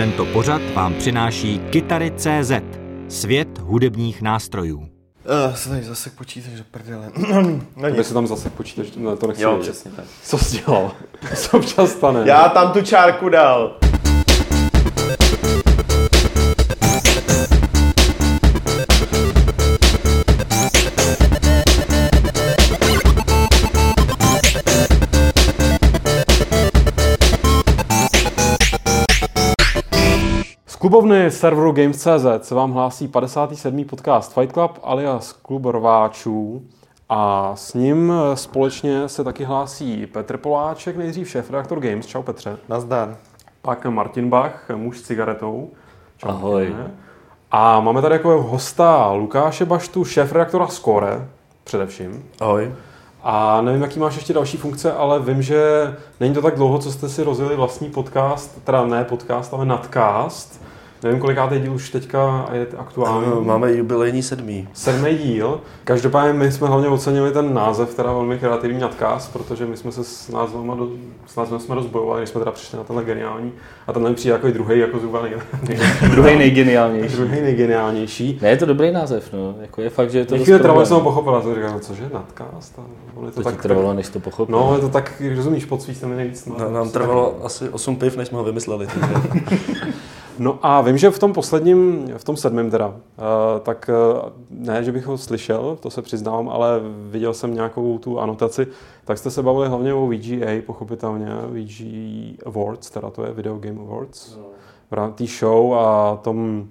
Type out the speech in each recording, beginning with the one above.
Tento pořad vám přináší Kytary.cz, svět hudebních nástrojů. Uh, se tady zase počítač do prdele. no Kde nic. se tam zase počítač, no, to nechci Jo, vědět. přesně tak. Co jsi dělal? Co občas stane? Já tam tu čárku dal. Klubovny serveru Games.cz se vám hlásí 57. podcast Fight Club alias Klub rváčů a s ním společně se taky hlásí Petr Poláček, nejdřív šéf redaktor Games. Čau Petře. Nazdar. Pak Martin Bach, muž s cigaretou. Čau, Ahoj. Martine. A máme tady jako hosta Lukáše Baštu, šéf redaktora Score, především. Ahoj. A nevím, jaký máš ještě další funkce, ale vím, že není to tak dlouho, co jste si rozjeli vlastní podcast, teda ne podcast, ale nadcast. Nevím, kolikátý díl už teďka je aktuální. Ano, máme jubilejní sedmý. Sedmý díl. Každopádně my jsme hlavně ocenili ten název, teda velmi kreativní nadcast, protože my jsme se s názvem, do, s názvem jsme rozbojovali, než jsme teda přišli na tenhle geniální. A ten přijde jako i druhý, jako zhruba nej, Druhý nejgeniálnější. druhý nejgeniálnější. Ne, je to dobrý název, no. Jako je fakt, že je to chvíli trvalo, jsem ho pochopil, a to říkal, no cože, on je to, To tak, trvalo, než to pochopil. No, je to tak, rozumíš, pod svícem nejvíc. No, No, Nám trvalo asi 8 piv, než jsme ho vymysleli. No a vím, že v tom posledním, v tom sedmém teda, eh, tak eh, ne, že bych ho slyšel, to se přiznám, ale viděl jsem nějakou tu anotaci, tak jste se bavili hlavně o VGA, pochopitelně, VG Awards, teda to je Video Game Awards, v rámci té show a tom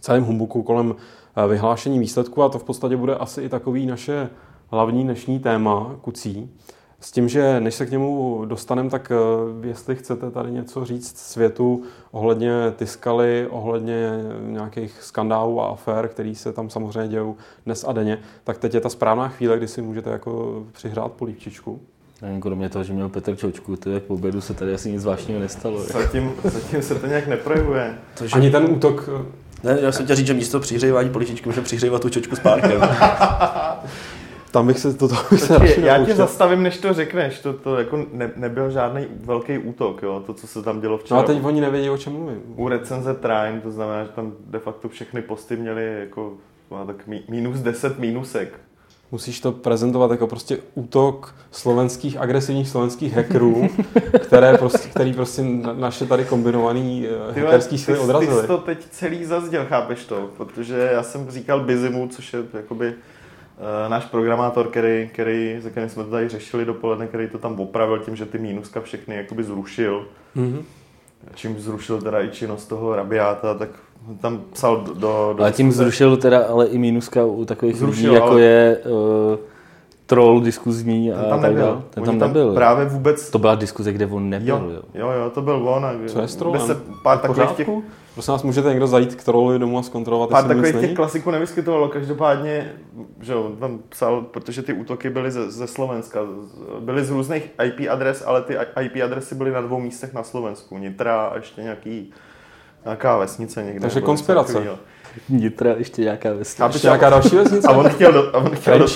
celém humbuku kolem eh, vyhlášení výsledků a to v podstatě bude asi i takový naše hlavní dnešní téma kucí. S tím, že než se k němu dostaneme, tak eh, jestli chcete tady něco říct světu ohledně Tiskaly, ohledně nějakých skandálů a afér, který se tam samozřejmě dějou dnes a denně, tak teď je ta správná chvíle, kdy si můžete jako přihrát polívčičku. Nevím, kromě toho, že měl Petr čočku, to jak po obědu se tady asi nic zvláštního nestalo. Zatím, zatím se to nějak neprojevuje. To, že... Ani ten útok, eh, Ne, já jsem chtěl říct, že místo přihřívání poličičky může přihřívat tu čočku s párkem. tam bych se toto bych se Počkej, já tě zastavím, než to řekneš. To, to jako ne, nebyl žádný velký útok, jo? to, co se tam dělo No včera. a teď oni nevědí, o čem mluvím. U recenze Trine, to znamená, že tam de facto všechny posty měly jako má tak mí- minus 10 minusek. Musíš to prezentovat jako prostě útok slovenských, agresivních slovenských hackerů, které prostě, který prostě na- naše tady kombinovaný eh, Ty, hackerský ty, síly ty odrazily. jsi to teď celý zazděl, chápeš to? Protože já jsem říkal Bizimu, což je jakoby náš programátor, který, který, za kterým jsme to tady řešili dopoledne, který to tam opravil tím, že ty mínuska všechny jakoby zrušil. Mhm. Čím zrušil teda i činnost toho rabiáta, tak tam psal do... do, do Ale tím diskuze. zrušil teda ale i mínuska u takových Zrušil, lidí, jako ale- je uh, troll diskuzní a Ten tam tak nebyl. dále. Ten Oni tam nebyl. Právě vůbec... To byla diskuze, kde on nebyl, jo, jo. jo, to byl on. A Co je s trollem? se pár takových těch, pořádku? Prosím vás, můžete někdo zajít k trollovi domů a zkontrolovat, pár takových těch klasiků nevyskytovalo. Každopádně, že jo, on tam psal, protože ty útoky byly ze, ze Slovenska. Byly z různých IP adres, ale ty IP adresy byly na dvou místech na Slovensku. Nitra a ještě nějaký, nějaká vesnice někde. Takže konspirace. takovýho. Nitra ještě nějaká vesnice. Ještě nějaká další vesnice? A on chtěl do, a on chtěl do?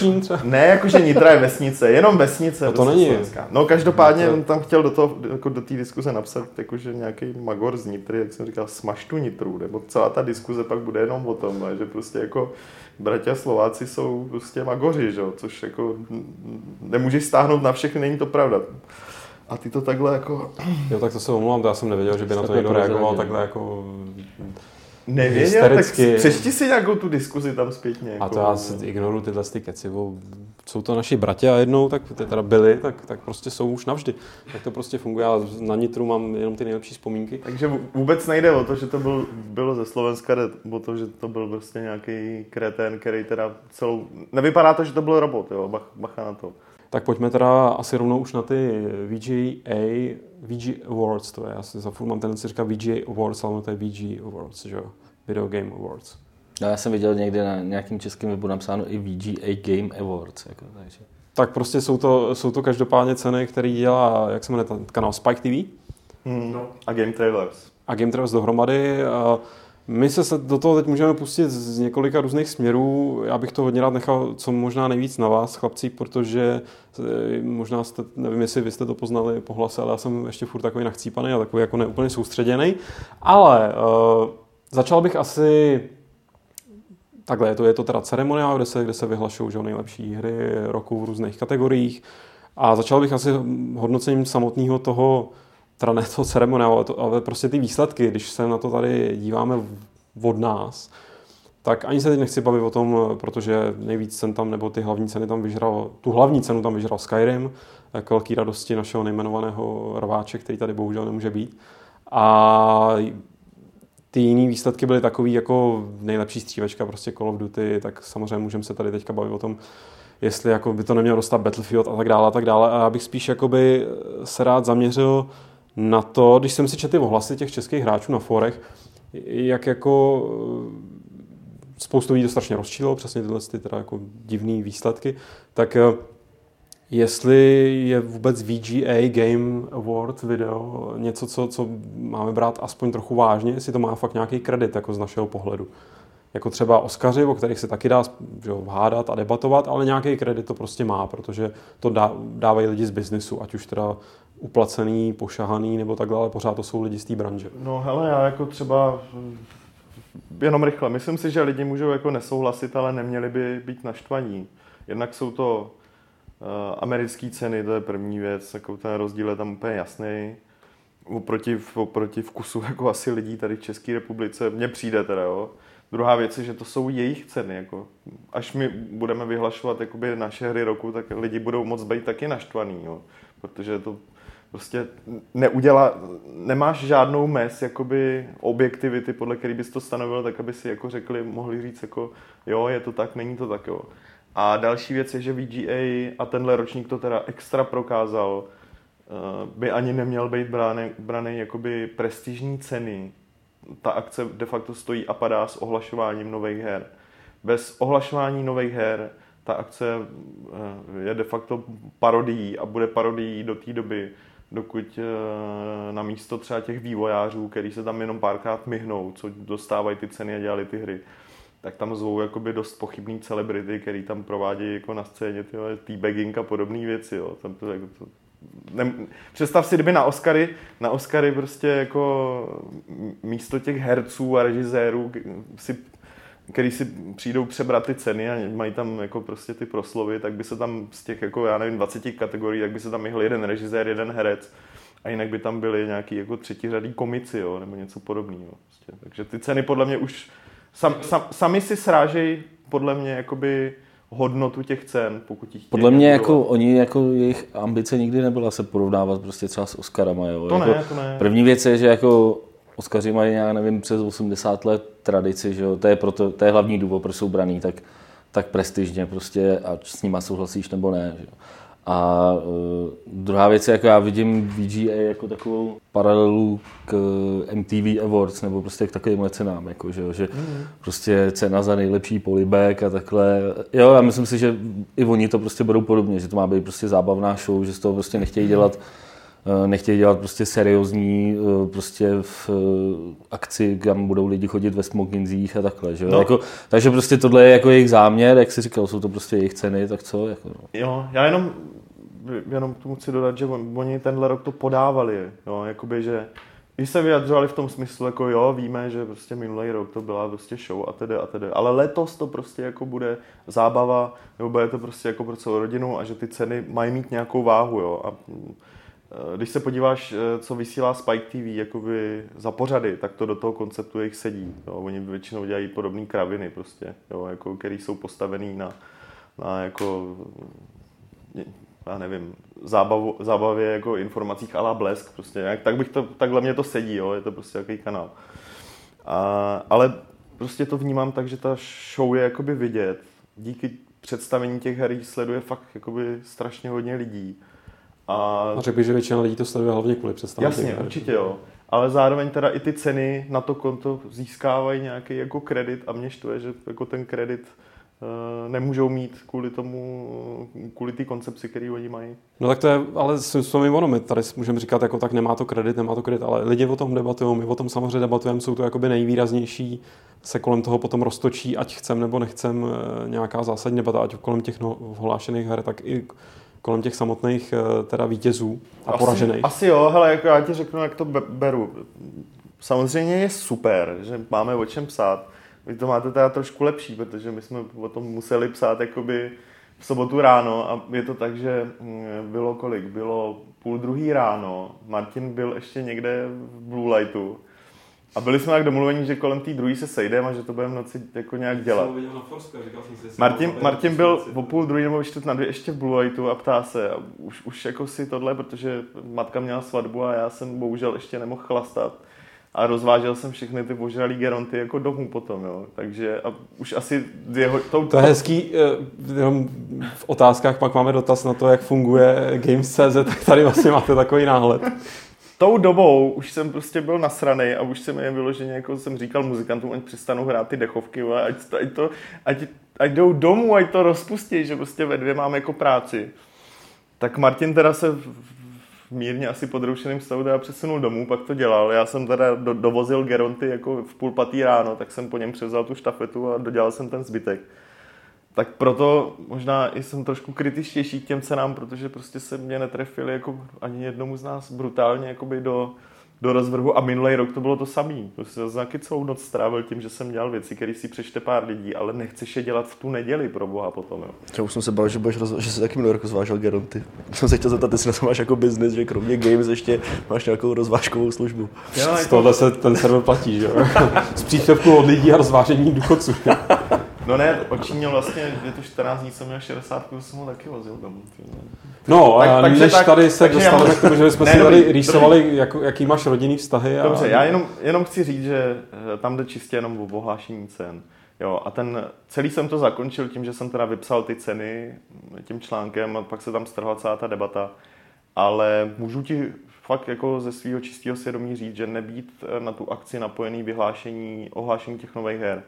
Ne, jakože Nitra je vesnice, jenom vesnice. No to prostě není. slovenská. No každopádně to- on tam chtěl do toho, jako do té diskuze napsat, jakože nějaký magor z Nitry, jak jsem říkal, smaž tu Nitru, nebo celá ta diskuze pak bude jenom o tom, ne, že prostě jako bratia Slováci jsou prostě magoři, že? jo, což jako nemůžeš stáhnout na všechny, není to pravda. A ty to takhle jako Jo, tak to se omlouvám, to já jsem nevěděl, že by na to někdo reagoval takhle jako... nevěděl, tak Hystericky. přečti si nějakou tu diskuzi tam zpětně. A Jako, to já si ignoruju tyhle ty keci, bo jsou to naši bratě a jednou, tak ty teda byli, tak, tak prostě jsou už navždy. Tak to prostě funguje, já na Nitru mám jenom ty nejlepší vzpomínky. Takže vů- vůbec nejde o to, že to byl, bylo ze Slovenska, o to, že to byl prostě nějaký kretén, který teda celou... Nevypadá to, že to byl robot, jo, bach, bacha na to. Tak pojďme teda asi rovnou už na ty VGA, VG Awards, to je, já si za furt mám tendenci říkat VGA Awards, ale ono to je VG Awards, že jo, Video Game Awards. No, já jsem viděl někde na nějakým českém webu napsáno i VGA Game Awards. Jako, takže. Tak prostě jsou to, jsou to každopádně ceny, které dělá, jak se jmenuje ten kanál Spike TV Hmm. A Game Trailers. a Game Trailers dohromady. A My se do toho teď můžeme pustit z několika různých směrů. Já bych to hodně rád nechal co možná nejvíc na vás, chlapci, protože eh, možná jste, nevím, jestli vy jste to poznali po hlase, ale já jsem ještě furt takový nachcípaný a takový jako neúplně soustředěný. Ale uh, začal bych asi takhle, je to, je to teda ceremoniál, kde se, kde se vyhlašují že, nejlepší hry roku v různých kategoriích. A začal bych asi hodnocením samotného toho, teda ne toho ceremoniálu, ale, to, ale prostě ty výsledky, když se na to tady díváme od nás, tak ani se teď nechci bavit o tom, protože nejvíc cen tam, nebo ty hlavní ceny tam vyžral, tu hlavní cenu tam vyžral Skyrim, k velký radosti našeho nejmenovaného rváče, který tady bohužel nemůže být. A ty jiné výsledky byly takový jako nejlepší střívečka, prostě Call of Duty, tak samozřejmě můžeme se tady teďka bavit o tom, jestli jako by to nemělo dostat Battlefield a tak dále a tak dále. A já bych spíš jakoby se rád zaměřil na to, když jsem si četl ohlasy těch českých hráčů na forech, jak jako spoustu lidí to strašně rozčílo, přesně tyhle ty teda jako divné výsledky, tak jestli je vůbec VGA Game Awards video něco, co, co máme brát aspoň trochu vážně, jestli to má fakt nějaký kredit jako z našeho pohledu. Jako třeba Oscaři, o kterých se taky dá že, hádat a debatovat, ale nějaký kredit to prostě má, protože to dá, dávají lidi z biznesu, ať už teda uplacený, pošahaný nebo takhle, ale pořád to jsou lidi z té branže. No hele, já jako třeba jenom rychle, myslím si, že lidi můžou jako nesouhlasit, ale neměli by být naštvaní. Jednak jsou to Eh, americké ceny, to je první věc, jako ten rozdíl je tam úplně jasný. Oproti, oproti vkusu jako asi lidí tady v České republice, mně přijde teda, jo. Druhá věc je, že to jsou jejich ceny. Jako. Až my budeme vyhlašovat jakoby, naše hry roku, tak lidi budou moc být taky naštvaný, jo. protože to prostě neudělá, nemáš žádnou mez jakoby objektivity, podle který bys to stanovil, tak aby si jako řekli, mohli říct jako jo, je to tak, není to tak, jo. A další věc je, že VGA a tenhle ročník to teda extra prokázal, eh, by ani neměl být brány, braný jakoby prestižní ceny. Ta akce de facto stojí a padá s ohlašováním nových her. Bez ohlašování nových her ta akce eh, je de facto parodií a bude parodií do té doby, dokud eh, na místo třeba těch vývojářů, který se tam jenom párkrát myhnou, co dostávají ty ceny a dělali ty hry, tak tam zvou jakoby dost pochybný celebrity, který tam provádějí jako na scéně teabagging a podobné věci. Jo. Tam to, jako to, ne, představ si, kdyby na Oscary, na Oscary prostě jako místo těch herců a režisérů si který si přijdou přebrat ty ceny a mají tam jako prostě ty proslovy, tak by se tam z těch jako, já nevím, 20 kategorií, tak by se tam myhl jeden režisér, jeden herec a jinak by tam byli nějaký jako třetí komici, jo, nebo něco podobného. Prostě. Takže ty ceny podle mě už sam, sam, sami si srážejí podle mě jakoby hodnotu těch cen, pokud jich Podle mě jako oni, jako jejich ambice nikdy nebyla se porovnávat prostě třeba s Oscarama. Jo. To jako ne, to ne. První věc je, že jako Oscaři mají, já nevím, přes 80 let tradici, že jo. To je, proto, to je hlavní důvod, proč jsou braný tak, tak prestižně prostě a s nima souhlasíš nebo ne. Že jo. A uh, druhá věc je, jako já vidím VGA jako takovou paralelu k MTV Awards nebo prostě k takovým cenám, jako, že, že mm. prostě cena za nejlepší polibek a takhle. Jo, já myslím si, že i oni to prostě budou podobně, že to má být prostě zábavná show, že z toho prostě nechtějí dělat eh, nechtějí dělat prostě seriózní eh, prostě v akci, kam budou lidi chodit ve smokinzích a takhle, že? No. Jako, takže prostě tohle je jako jejich záměr, jak si říkal, jsou to prostě jejich ceny, tak co? Jako, no. Jo, já jenom jenom tomu chci dodat, že oni tenhle rok to podávali, jo, jakoby, že když se vyjadřovali v tom smyslu, jako jo, víme, že prostě minulý rok to byla prostě show a tedy a tedy, ale letos to prostě jako bude zábava, nebo bude to prostě jako pro celou rodinu a že ty ceny mají mít nějakou váhu, jo, a když se podíváš, e, co vysílá Spike TV jakoby za pořady, tak to do toho konceptu jejich sedí. Jo. Oni většinou dělají podobné kraviny prostě, jo, jako, který jsou postavený na, na jako já nevím, zábavu, zábavě jako informacích ala blesk, prostě jak, tak bych to, takhle mě to sedí, jo, je to prostě jaký kanál. A, ale prostě to vnímám tak, že ta show je jakoby vidět. Díky představení těch her sleduje fakt jakoby strašně hodně lidí. A, a řekl bych, že většina lidí to sleduje hlavně kvůli představení. Jasně, určitě jo. Ale zároveň teda i ty ceny na to konto získávají nějaký jako kredit a mě štve, že jako ten kredit eh, nemůžou mít kvůli tomu, kvůli té koncepci, který oni mají. No tak to je, ale s to ono, my tady můžeme říkat, jako tak nemá to kredit, nemá to kredit, ale lidi o tom debatují, my o tom samozřejmě debatujeme, jsou to jakoby nejvýraznější, se kolem toho potom roztočí, ať chcem nebo nechcem eh, nějaká zásadní debata, ať kolem těch no, hlášených her, tak i kolem těch samotných eh, teda vítězů a asi, poražených. Asi jo, hele, jako já ti řeknu, jak to beru. Samozřejmě je super, že máme o čem psát. Vy to máte teda trošku lepší, protože my jsme o tom museli psát jakoby v sobotu ráno a je to tak, že mm, bylo kolik? Bylo půl druhý ráno, Martin byl ještě někde v Blue Lightu a byli jsme tak domluveni, že kolem té druhé se sejdeme a že to budeme noci jako nějak dělat. Martin, Martin byl o půl druhý nebo čtvrt na dvě ještě v Blue Lightu a ptá se, a už, už jako si tohle, protože matka měla svatbu a já jsem bohužel ještě nemohl chlastat a rozvážel jsem všechny ty ožralý geronty jako domů potom, jo. Takže a už asi jeho... Tou, to je hezký, eh, jenom v otázkách pak máme dotaz na to, jak funguje Games.cz, tak tady vlastně máte takový náhled. Tou dobou už jsem prostě byl nasraný a už jsem je vyloženě, jako jsem říkal muzikantům, ať přestanou hrát ty dechovky, ať, ať, to, ať, ať jdou domů, ať to rozpustí, že prostě ve dvě máme jako práci. Tak Martin teda se mírně asi podroušeným stavu teda přesunul domů, pak to dělal. Já jsem teda do, dovozil Geronty jako v půl patý ráno, tak jsem po něm převzal tu štafetu a dodělal jsem ten zbytek. Tak proto možná i jsem trošku kritičtější k těm cenám, protože prostě se mě netrefili jako ani jednomu z nás brutálně jakoby do, do rozvrhu a minulý rok to bylo to samý. Prostě taky celou noc strávil tím, že jsem dělal věci, které si přečte pár lidí, ale nechceš je dělat v tu neděli pro boha potom. Jo. Já už jsem se bál, že, budeš rozva- že jsi taky minulý rok rozvážel geronty. Jsem se chtěl zeptat, jestli na to máš jako biznis, že kromě games ještě máš nějakou rozvážkovou službu. Jo, Z jako- tohle se ten server platí, že jo? Z příspěvku od lidí a rozvážení důchodců. No ne, očínil vlastně, je to 14 dní, jsem měl 60, jsem ho taky vozil domů. No, tak, takže než tak, tady se dostaneme k tomu, že jsme ne, si tady rýsovali, jak, jaký máš rodinný vztahy. A... Dobře, já jenom, jenom chci říct, že eh, tam jde čistě jenom o ohlášení cen. Jo, a ten celý jsem to zakončil tím, že jsem teda vypsal ty ceny tím článkem a pak se tam strhla celá ta debata. Ale můžu ti fakt jako ze svého čistého svědomí říct, že nebýt eh, na tu akci napojený vyhlášení, ohlášení těch nových her,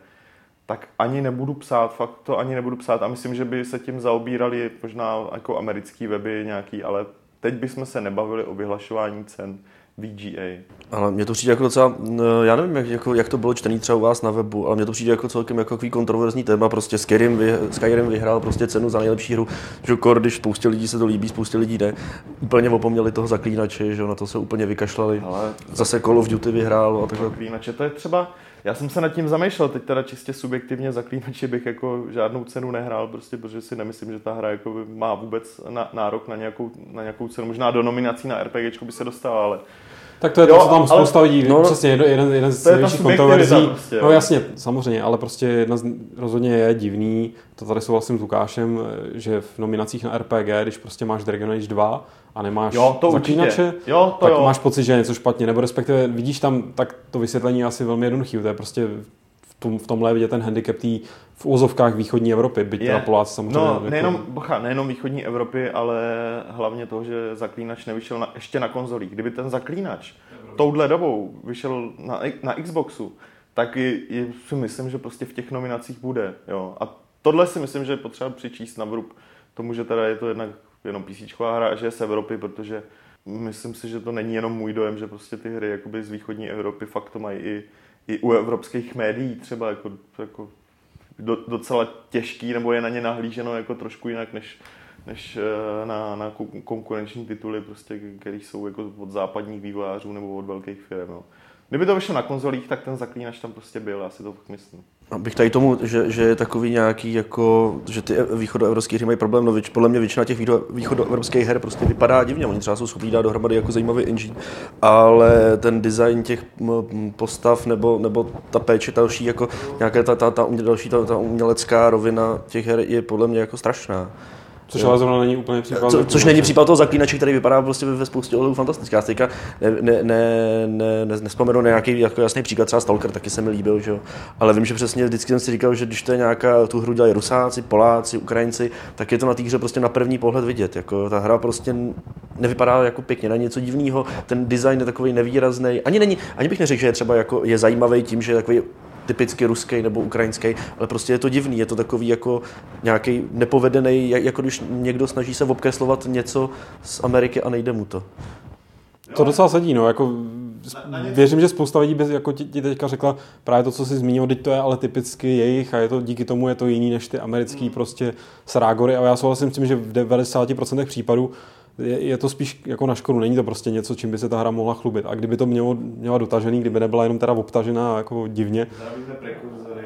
tak ani nebudu psát, fakt to ani nebudu psát a myslím, že by se tím zaobírali možná jako americký weby nějaký, ale teď bychom se nebavili o vyhlašování cen VGA. Ale mě to přijde jako docela, já nevím, jak, jako, jak to bylo čtený třeba u vás na webu, ale mě to přijde jako celkem jako takový kontroverzní téma, prostě Skyrim, vy, Skyrim vyhrál prostě cenu za nejlepší hru, že kor, když spoustě lidí se to líbí, spoustě lidí ne, úplně opomněli toho zaklínače, že na to se úplně vykašlali. Ale... Zase Call of Duty vyhrál a takhle. Zaklínače, to je třeba, já jsem se nad tím zamýšlel, teď teda čistě subjektivně zaklínači bych jako žádnou cenu nehrál, prostě protože si nemyslím, že ta hra jako má vůbec na, nárok na nějakou, na nějakou cenu. Možná do nominací na RPG by se dostala, ale tak to je jo, to, co tam spousta lidí, no, přesně jeden, jeden z největších kontroverzí. Prostě, no jasně, samozřejmě, ale prostě jedna z, rozhodně je divný, to tady souhlasím s Lukášem, že v nominacích na RPG, když prostě máš Dragon Age 2 a nemáš jo, to zaklínače, jo, to tak jo. máš pocit, že je něco špatně, nebo respektive vidíš tam, tak to vysvětlení je asi velmi jednoduché, to je prostě tom, v tomhle vidět ten handicap tý v úzovkách východní Evropy, byť je. teda Poláci samozřejmě. No, jako... nejenom, bocha, nejenom východní Evropy, ale hlavně toho, že zaklínač nevyšel na, ještě na konzolích. Kdyby ten zaklínač touhle dobou vyšel na, na Xboxu, tak je, je, si myslím, že prostě v těch nominacích bude. Jo. A tohle si myslím, že je potřeba přičíst na vrub tomu, že teda je to jednak jenom PC hra a že je z Evropy, protože myslím si, že to není jenom můj dojem, že prostě ty hry jakoby z východní Evropy fakt to mají i i u evropských médií třeba jako, jako do, docela těžký, nebo je na ně nahlíženo jako trošku jinak, než, než eh, na, na konkurenční tituly, prostě, které jsou jako od západních vývojářů nebo od velkých firm. Jo. Kdyby to vyšlo na konzolích, tak ten zaklínač tam prostě byl, asi to fakt myslím. Abych tady tomu, že, že je takový nějaký, jako, že ty východoevropské hry mají problém, no podle mě většina těch východoevropských her prostě vypadá divně, oni třeba jsou schopní dát dohromady jako zajímavý engine, ale ten design těch postav nebo, nebo ta péče další, jako nějaká ta, ta, ta, další ta, ta umělecká rovina těch her je podle mě jako strašná. Což ale zrovna není úplně případ. Co, což není případ toho zaklínače, který vypadá prostě ve spoustě ohledů fantastická. Teďka ne, ne, ne, ne, ne, nespomenu na nějaký jako jasný příklad, třeba Stalker, taky se mi líbil, že jo. Ale vím, že přesně vždycky jsem si říkal, že když to je nějaká, tu hru dělají Rusáci, Poláci, Ukrajinci, tak je to na té hře prostě na první pohled vidět. Jako, ta hra prostě nevypadá jako pěkně, na něco divného, ten design je takový nevýrazný. Ani, není, ani bych neřekl, že je třeba jako, je zajímavý tím, že je takový typicky ruský nebo ukrajinský, ale prostě je to divný, je to takový jako nějaký nepovedený, jako když někdo snaží se obkreslovat něco z Ameriky a nejde mu to. To docela sedí, no, jako věřím, že spousta lidí by jako ti, ti teďka řekla právě to, co jsi zmínil, teď to je ale typicky jejich a je to, díky tomu je to jiný než ty americký hmm. prostě srágory a já souhlasím s tím, že v 90% případů je, je, to spíš jako na škodu, není to prostě něco, čím by se ta hra mohla chlubit. A kdyby to mělo, měla dotažený, kdyby nebyla jenom teda obtažená jako divně, Zdravíme prekurzory.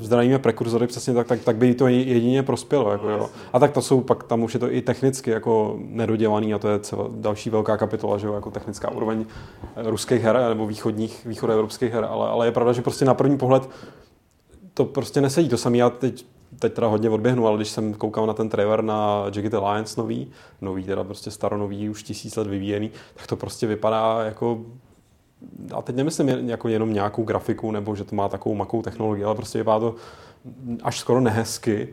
zdravíme prekurzory přesně tak, tak, tak by jí to jedině prospělo. Jako, jo. A tak to jsou pak, tam už je to i technicky jako nedodělaný a to je celá, další velká kapitola, že jo, jako technická úroveň ruských her nebo východních, východoevropských her, ale, ale je pravda, že prostě na první pohled to prostě nesedí. To samé já teď teď teda hodně odběhnu, ale když jsem koukal na ten trailer na Jagged Alliance nový, nový teda prostě staronový, už tisíc let vyvíjený, tak to prostě vypadá jako a teď nemyslím jako jenom nějakou grafiku, nebo že to má takovou makou technologii, ale prostě vypadá to až skoro nehezky,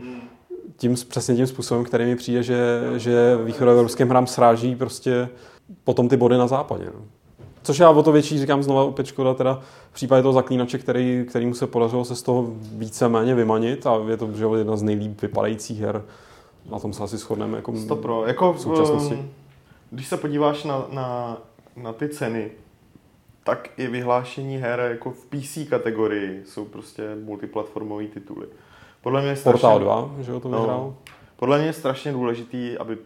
tím, přesně tím způsobem, který mi přijde, že, že východoevropským hrám sráží prostě potom ty body na západě. No. Což já o to větší říkám znova opět škoda teda v případě toho zaklínače, který, kterýmu se podařilo se z toho víceméně vymanit a je to že jedna z nejlíp vypadajících her. Na tom se asi shodneme jako, pro. jako v současnosti. um, Když se podíváš na, na, na ty ceny, tak i vyhlášení her jako v PC kategorii jsou prostě multiplatformové tituly. Podle mě je strašně, Portal 2, že to No. vyhrál. Podle mě je strašně důležitý, aby,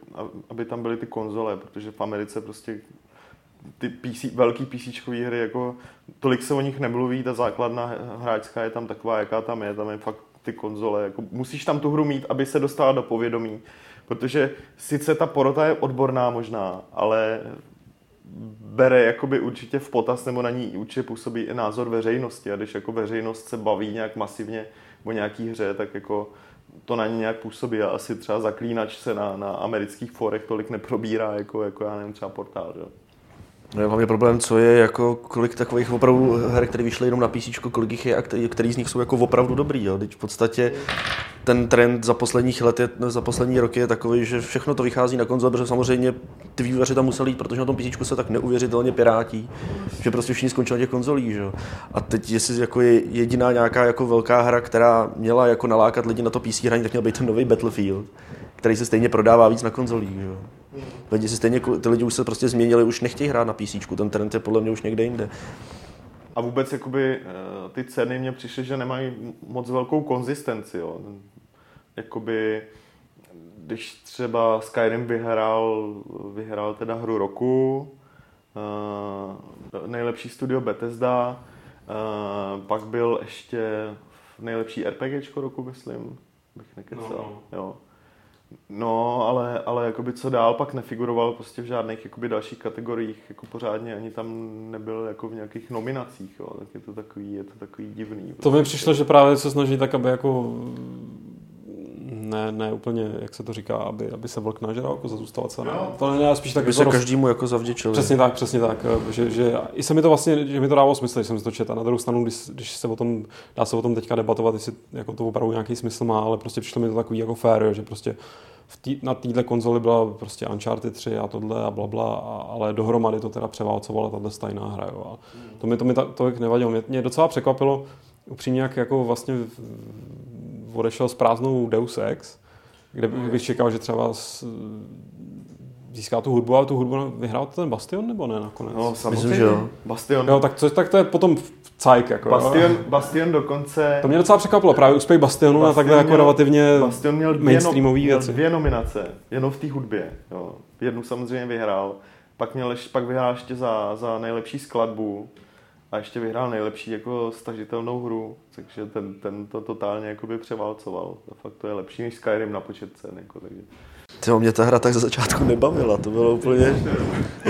aby tam byly ty konzole, protože v Americe prostě ty PC, velký PC hry, jako tolik se o nich nemluví, ta základna hráčská je tam taková, jaká tam je, tam je fakt ty konzole, jako musíš tam tu hru mít, aby se dostala do povědomí, protože sice ta porota je odborná možná, ale bere jakoby určitě v potaz, nebo na ní určitě působí i názor veřejnosti a když jako veřejnost se baví nějak masivně o nějaký hře, tak jako to na ní nějak působí a asi třeba zaklínač se na, na amerických forech tolik neprobírá, jako, jako já nevím, třeba portál, že? No, Mám je problém, co je jako, kolik takových opravdu her, které vyšly jenom na PC, kolik jich je a který, který z nich jsou jako opravdu dobrý. Jo. Teď v podstatě ten trend za posledních let, je, za poslední roky je takový, že všechno to vychází na konzole, protože samozřejmě ty vývojáři tam museli jít, protože na tom PC se tak neuvěřitelně pirátí, že prostě všichni skončili na těch konzolích. Že? A teď jestli jako je jediná nějaká jako velká hra, která měla jako nalákat lidi na to PC hraní, tak měl být ten nový Battlefield, který se stejně prodává víc na konzolích. Že? Jo. Lidi si stejně, ty lidi už se prostě změnili, už nechtějí hrát na PC, ten trend je podle mě už někde jinde. A vůbec jakoby, eh, ty ceny mně přišly, že nemají moc velkou konzistenci. Jo. Jakoby, když třeba Skyrim vyhrál, vyhrál teda hru roku, eh, nejlepší studio Bethesda, eh, pak byl ještě nejlepší RPGčko roku, myslím, bych nekecal. No, No, Jo. No, ale, ale jakoby co dál, pak nefiguroval prostě v žádných jakoby dalších kategoriích, jako pořádně ani tam nebyl jako v nějakých nominacích, jo, tak je to takový, je to takový divný. To mi přišlo, že právě se snaží tak, aby jako ne, ne úplně, jak se to říká, aby, aby se vlk nažral, jako zůstala cena. To ne, spíš tak Aby jako se roz- každému jako zavděčili. Přesně tak, přesně tak. eh, Že, že, i se mi to vlastně, že mi to dávalo smysl, když jsem si to četl. A na druhou stranu, když, když se o tom, dá se o tom teďka debatovat, jestli jako to opravdu nějaký smysl má, ale prostě přišlo mi to takový jako fair, že prostě v tý, na této konzoli byla prostě Uncharted 3 a tohle a blabla, bla, a, ale dohromady to teda převálcovala tahle stejná hra. Jo. A to mi, to mi ta, tolik nevadilo. Mě, mě docela překvapilo, upřímně, jak jako vlastně v- odešel s prázdnou Deus Ex, kde bych bych čekal, že třeba s, získá tu hudbu, ale tu hudbu vyhrál ten Bastion nebo ne nakonec? No, samozřejmě. že jo. Bastion, Jo, tak, co, tak to je potom cajk. Jako, jo. Bastion, Bastion dokonce... To mě docela překvapilo, právě úspěch Bastionu na takhle jako měl- relativně Bastion měl dvě, mainstreamové no, měl věci. dvě nominace, jenom v té hudbě. Jo. Jednu samozřejmě vyhrál, pak, měl, ještě- pak vyhrál ještě za, za nejlepší skladbu a ještě vyhrál nejlepší jako stažitelnou hru, takže ten, ten to totálně jakoby převálcoval. To fakt to je lepší než Skyrim na počet cen. Jako, takže. Tyjo, mě ta hra tak ze začátku nebavila, to bylo úplně...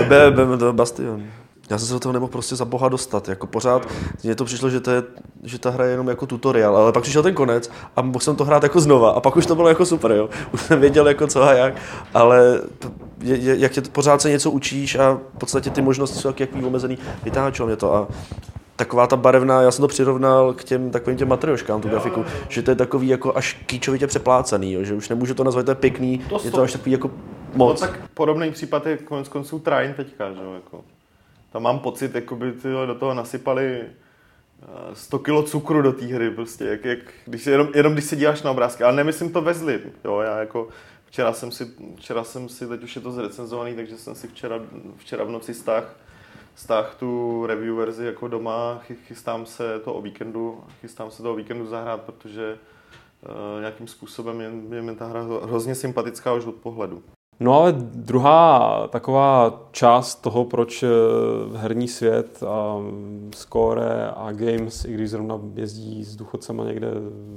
Be, be, to Bastion. Já jsem se do toho nemohl prostě za boha dostat, jako pořád, mně to přišlo, že, to je, že ta hra je jenom jako tutoriál, ale pak přišel ten konec a mohl jsem to hrát jako znova a pak už to bylo jako super, jo. Už jsem věděl jako co a jak, ale je, je, jak tě to- pořád se něco učíš a v podstatě ty možnosti jsou jak, jak omezený, vytáčelo mě to a taková ta barevná, já jsem to přirovnal k těm takovým těm matrioškám, tu grafiku, že to je takový jako až kýčovitě přeplácený, jo, že už nemůžu to nazvat, to je pěkný, To je to až takový jako No, moc. tak podobný případ je konec konců Trine teďka, že jo, jako. Tam mám pocit, jakoby ty do toho nasypali 100 kilo cukru do té hry, prostě, jak, jak, když, jenom, jenom když se díváš na obrázky, ale nemyslím to ve zlým, jo, já jako, včera jsem si, včera jsem si, teď už je to zrecenzovaný, takže jsem si včera, včera v noci stáh, stáh tu review verzi jako doma, chystám se to o víkendu, chystám se to o víkendu zahrát, protože uh, nějakým způsobem je, je mi ta hra hrozně sympatická už od pohledu. No ale druhá taková část toho, proč eh, herní svět a score a games, i když zrovna jezdí s důchodcema někde,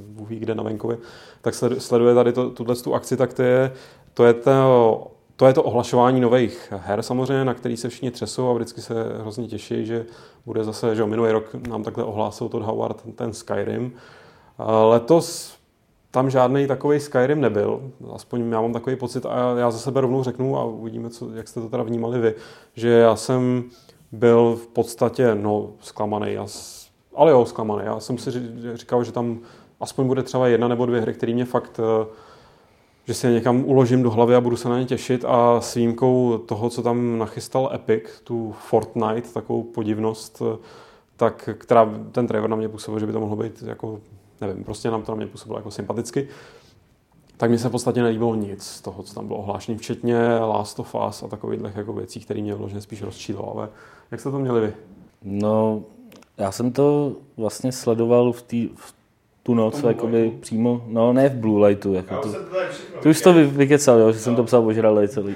Bůh kde na venkově, tak sleduje tady to, tuhle tu akci, tak to je to, je to, to je to ohlašování nových her samozřejmě, na který se všichni třesou a vždycky se hrozně těší, že bude zase, že minulý rok nám takhle ohlásil Todd Howard ten Skyrim. Letos tam žádný takový Skyrim nebyl, aspoň já mám takový pocit a já za sebe rovnou řeknu a uvidíme, co, jak jste to teda vnímali vy, že já jsem byl v podstatě, no, zklamaný, já, ale jo, zklamaný. Já jsem si říkal, že tam aspoň bude třeba jedna nebo dvě hry, které mě fakt, eh, že si je někam uložím do hlavy a budu se na ně těšit a s výjimkou toho, co tam nachystal Epic, tu Fortnite, takovou podivnost, eh, tak, která ten trailer na mě působil, že by to mohlo být jako nevím, prostě nám to na mě působilo jako sympaticky, tak mi se v podstatě nelíbilo nic z toho, co tam bylo ohlášené, včetně Last of Us a takových jako věcí, které mě vložně spíš rozčílilo. Jak jste to měli vy? No, já jsem to vlastně sledoval v, tý, v tu noc, jakoby přímo, no ne v Blue Lightu. Jako to, ty už to vy, vykecal, jo, že jsem to psal ožralej celý.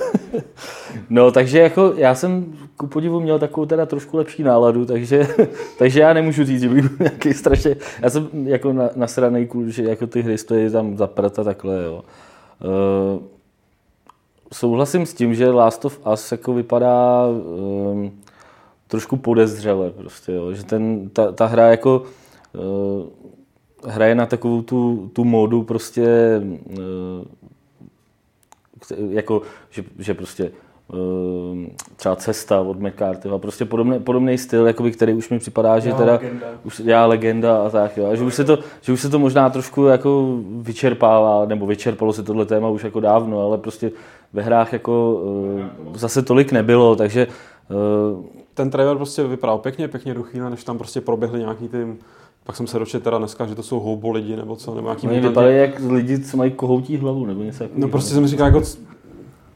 no, takže jako já jsem ku podivu měl takovou teda trošku lepší náladu, takže, takže já nemůžu říct, že bych byl nějaký strašně, já jsem jako na, nasranej kůl, že jako ty hry stojí tam za a takhle, jo. Uh, souhlasím s tím, že Last of Us jako vypadá um, trošku podezřele prostě, jo. že ten, ta, ta hra jako hraje na takovou tu, tu módu prostě uh, jako, že, že prostě Ehm, třeba cesta od McCarthyho a prostě podobný, podobný styl, jakoby, který už mi připadá, že já teda legenda. už já legenda a tak, jo. A že už, se to, že už se to možná trošku jako vyčerpává, nebo vyčerpalo se tohle téma už jako dávno, ale prostě ve hrách jako uh, zase tolik nebylo, takže uh, ten trailer prostě vypadal pěkně, pěkně do chvíle, než tam prostě proběhly nějaký ty pak jsem se dočetl teda dneska, že to jsou houbo lidi nebo co, nebo nějaký Oni vypadají jak lidi, co mají kohoutí hlavu, nebo něco No prostě jsem říkal, jako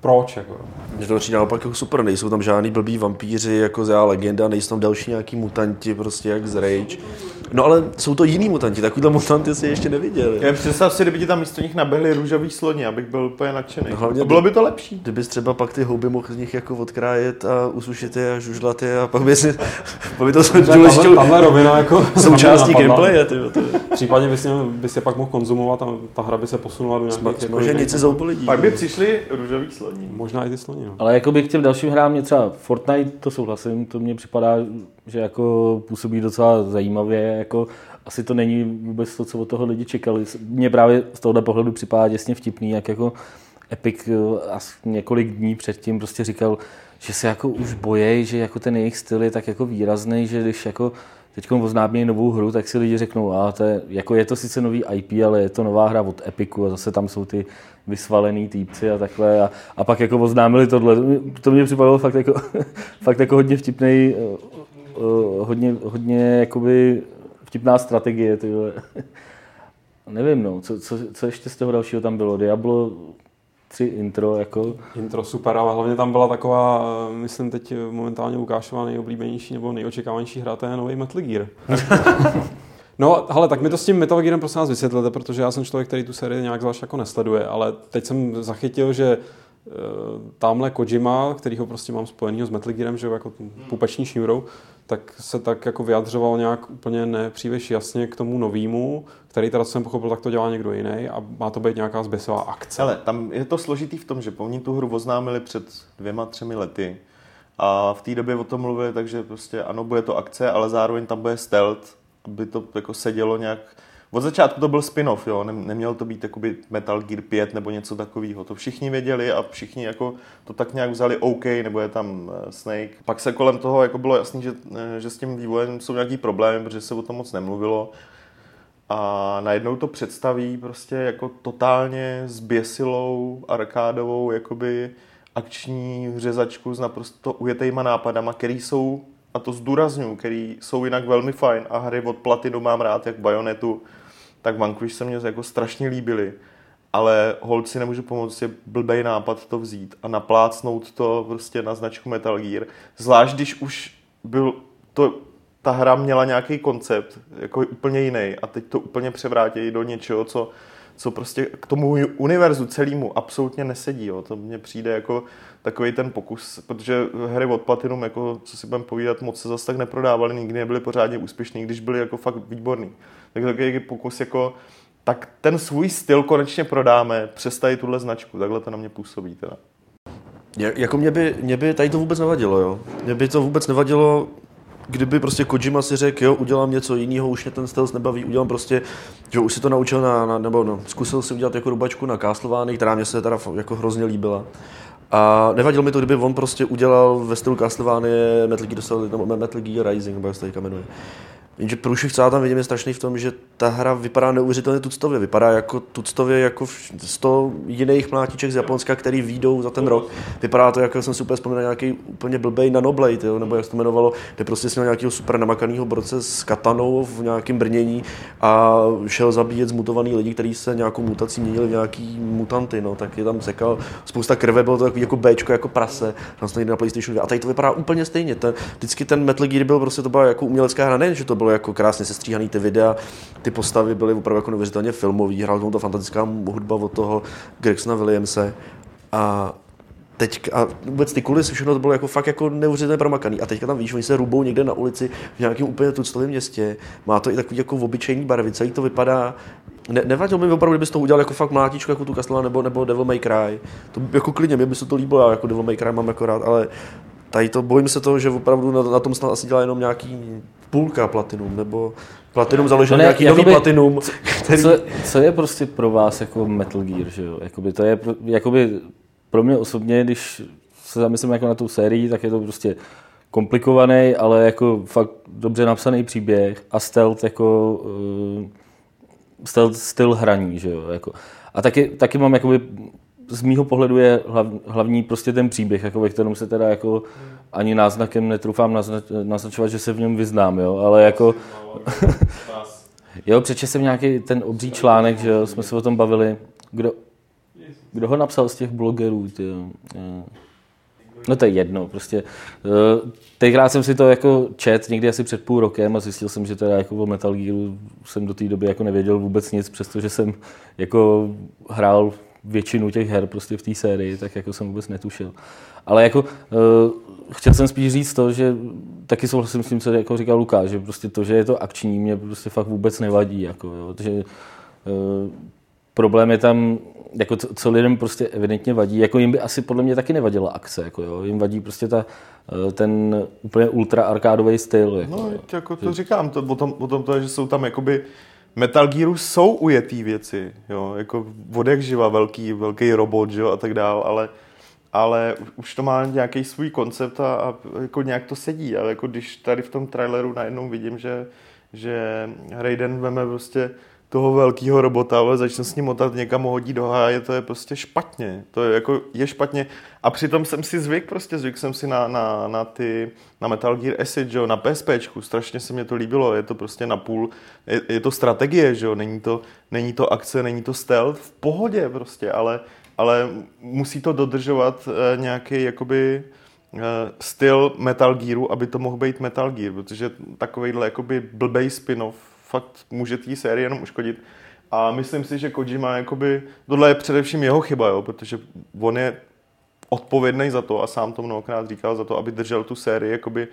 proč, jako. Mně to přijde naopak jako super, nejsou tam žádný blbý vampíři, jako já legenda, nejsou tam další nějaký mutanti, prostě jak z Rage. No ale jsou to jiní mutanti, takovýhle mutanty si ještě neviděl. Já představ si, kdyby ti tam místo nich nabehli růžový sloni, abych byl úplně nadšený. No, hlavně, bylo by to lepší. Kdybys třeba pak ty houby mohl z nich jako odkrájet a usušit je a žužlat je a pak by si, pak by to důležitou tahle rovina jako součástí gameplaye. Ty, ty. Případně bys, měl, bys je pak mohl konzumovat a ta hra by se posunula do nějakých... Jako, nic ze lidí. Pak by přišli růžový sloni. Možná i ty sloni, no. Ale jako bych chtěl dalším hrám mě třeba Fortnite, to souhlasím, to mně připadá, že jako působí docela zajímavě, jako asi to není vůbec to, co od toho lidi čekali. Mně právě z tohohle pohledu připadá děsně vtipný, jak jako Epic eh, a několik dní předtím prostě říkal, že se jako už bojí, že jako ten jejich styl je tak jako výrazný, že když jako teď oznámí novou hru, tak si lidi řeknou, a to je, jako je to sice nový IP, ale je to nová hra od Epiku a zase tam jsou ty vysvalený týpci a takhle. A, a pak jako oznámili tohle. To mě připadalo fakt jako, fakt jako hodně vtipný, uh, hodně, hodně jakoby vtipná strategie. Tyhle. Nevím, no, co, co, co ještě z toho dalšího tam bylo? Diablo 3 intro, jako... Intro super, ale hlavně tam byla taková, myslím teď momentálně Lukášová nejoblíbenější nebo nejočekávanější hra, to je nový Metal Gear. No, ale tak mi to s tím Metal Gearem prosím vás vysvětlete, protože já jsem člověk, který tu sérii nějak zvlášť jako nesleduje, ale teď jsem zachytil, že tamhle Kojima, který ho prostě mám spojený s Metal Gearem, že jako pupeční šňůrou, tak se tak jako vyjadřoval nějak úplně nepříliš jasně k tomu novému, který teda jsem pochopil, tak to dělá někdo jiný a má to být nějaká zběsová akce. Ale tam je to složitý v tom, že oni tu hru oznámili před dvěma, třemi lety a v té době o tom mluvili, takže prostě ano, bude to akce, ale zároveň tam bude stealth, aby to jako sedělo nějak... Od začátku to byl spin-off, jo, neměl to být jakoby Metal Gear 5 nebo něco takového. To všichni věděli a všichni jako to tak nějak vzali OK, nebo je tam eh, Snake. Pak se kolem toho jako bylo jasný, že, eh, že s tím vývojem jsou nějaký problémy, protože se o tom moc nemluvilo. A najednou to představí prostě jako totálně zběsilou, arkádovou, jakoby akční řezačku s naprosto ujetejma nápadama, který jsou a to zdůraznuju, který jsou jinak velmi fajn a hry od Platinu mám rád, jak Bayonetu, tak Vanquish se mně jako strašně líbily. Ale hold si nemůžu pomoct, je blbej nápad to vzít a naplácnout to prostě na značku Metal Gear. Zvlášť, když už byl to, ta hra měla nějaký koncept, jako úplně jiný a teď to úplně převrátí do něčeho, co, co prostě k tomu univerzu celému absolutně nesedí. Jo. To mně přijde jako takový ten pokus, protože hry od Platinum, jako, co si budeme povídat, moc se zase tak neprodávaly, nikdy nebyly pořádně úspěšný, když byly jako fakt výborný. Tak takový pokus jako tak ten svůj styl konečně prodáme, přestají tuhle značku, takhle to na mě působí teda. Jako mě by, mě by tady to vůbec nevadilo, jo. Mě by to vůbec nevadilo, kdyby prostě Kojima si řekl, jo, udělám něco jiného, už mě ten stealth nebaví, udělám prostě, že už si to naučil na, na nebo no, zkusil si udělat jako rubačku na Castlevanii, která mě se teda jako hrozně líbila. A nevadilo mi to, kdyby on prostě udělal ve stylu Castlevanie Metal Gear, dostal, nebo Metal Gear Rising, nebo jak se teďka jmenuje. Jenže průšvih, co já tam vidím, je strašný v tom, že ta hra vypadá neuvěřitelně tuctově. Vypadá jako tuctově jako 100 jiných mlátiček z Japonska, který výjdou za ten rok. Vypadá to, jako jsem si úplně vzpomněl, nějaký úplně blbej Nanoblade, jo? nebo jak se to jmenovalo, kde prostě měl nějakého super namakaného borce s katanou v nějakém brnění a šel zabíjet zmutovaný lidi, kteří se nějakou mutací měnili v nějaký mutanty. No. Tak je tam sekal spousta krve, bylo to jako Bčko, jako prase, tam na PlayStation 2. A tady to vypadá úplně stejně. Ten, vždycky ten Metal Gear byl prostě to byla jako umělecká hra, ne, že to bylo jako krásně sestříhaný ty videa, ty postavy byly opravdu jako neuvěřitelně filmový, hrál tomu ta fantastická hudba od toho Gregsona Williamse a teď a vůbec ty kulisy, všechno to bylo jako fakt jako neuvěřitelně promakaný. A teďka tam víš, oni se rubou někde na ulici v nějakém úplně tuctovém městě. Má to i takový jako obyčejný barvy, celý to vypadá. Ne, nevadilo mi opravdu, kdybys to udělal jako fakt mlátičku, jako tu Castlevania nebo, nebo Devil May Cry. To jako klidně, mě by se to líbilo, já jako Devil May Cry mám jako rád, ale tady to bojím se toho, že opravdu na, na tom snad asi dělá jenom nějaký půlka platinum, nebo platinum založil no nějaký nový platinum. Který... Co, co, je prostě pro vás jako Metal Gear, že jo? Jakoby to je, jakoby pro mě osobně, když se zamyslím jako na tu sérii, tak je to prostě komplikovaný, ale jako fakt dobře napsaný příběh a stealth jako uh, stealth styl hraní, že jo, jako. A taky, taky mám jakoby z mýho pohledu je hlav, hlavní prostě ten příběh, jako ve kterém se teda jako ani náznakem netrufám naznač, naznačovat, že se v něm vyznám, jo, ale jako... jo, přečet jsem nějaký ten obří článek, že jo, jsme se o tom bavili. Kdo, kdo ho napsal z těch blogerů, ty, jo? No to je jedno, prostě. Eh, tenkrát jsem si to jako čet někdy asi před půl rokem a zjistil jsem, že teda jako o Metal Gearu jsem do té doby jako nevěděl vůbec nic, přestože jsem jako hrál většinu těch her prostě v té sérii, tak jako jsem vůbec netušil. Ale jako uh, chtěl jsem spíš říct to, že taky souhlasím s tím, co jako říkal Lukáš, že prostě to, že je to akční, mě prostě fakt vůbec nevadí. Jako, jo, že, uh, problém je tam, jako co, co lidem prostě evidentně vadí, jako jim by asi podle mě taky nevadila akce, jako jo, jim vadí prostě ta, eh, ten úplně ultra arkádový styl. Jako, no, jako to říkám, to, o, tom, o tom to je, že jsou tam jakoby Metal Gearu jsou ujetý věci, jo, jako vodek živa, velký, velký robot, jo, a tak dál, ale, ale už to má nějaký svůj koncept a, a jako nějak to sedí, ale jako když tady v tom traileru najednou vidím, že, že Raiden veme prostě toho velkého robota, ale začne s ním motat někam hodí do háje, to je prostě špatně. To je jako, je špatně. A přitom jsem si zvyk, prostě zvyk jsem si na, na, na ty, na Metal Gear Acid, že jo, na PSPčku, strašně se mě to líbilo, je to prostě na půl, je, je to strategie, že jo, není to, není to akce, není to stealth, v pohodě prostě, ale, ale musí to dodržovat eh, nějaký, jakoby, eh, styl Metal Gearu, aby to mohl být Metal Gear, protože takovýhle jakoby blbej spin-off fakt může té sérii jenom uškodit. A myslím si, že Kojima, jakoby, tohle je především jeho chyba, jo, protože on je odpovědný za to a sám to mnohokrát říkal za to, aby držel tu sérii jakoby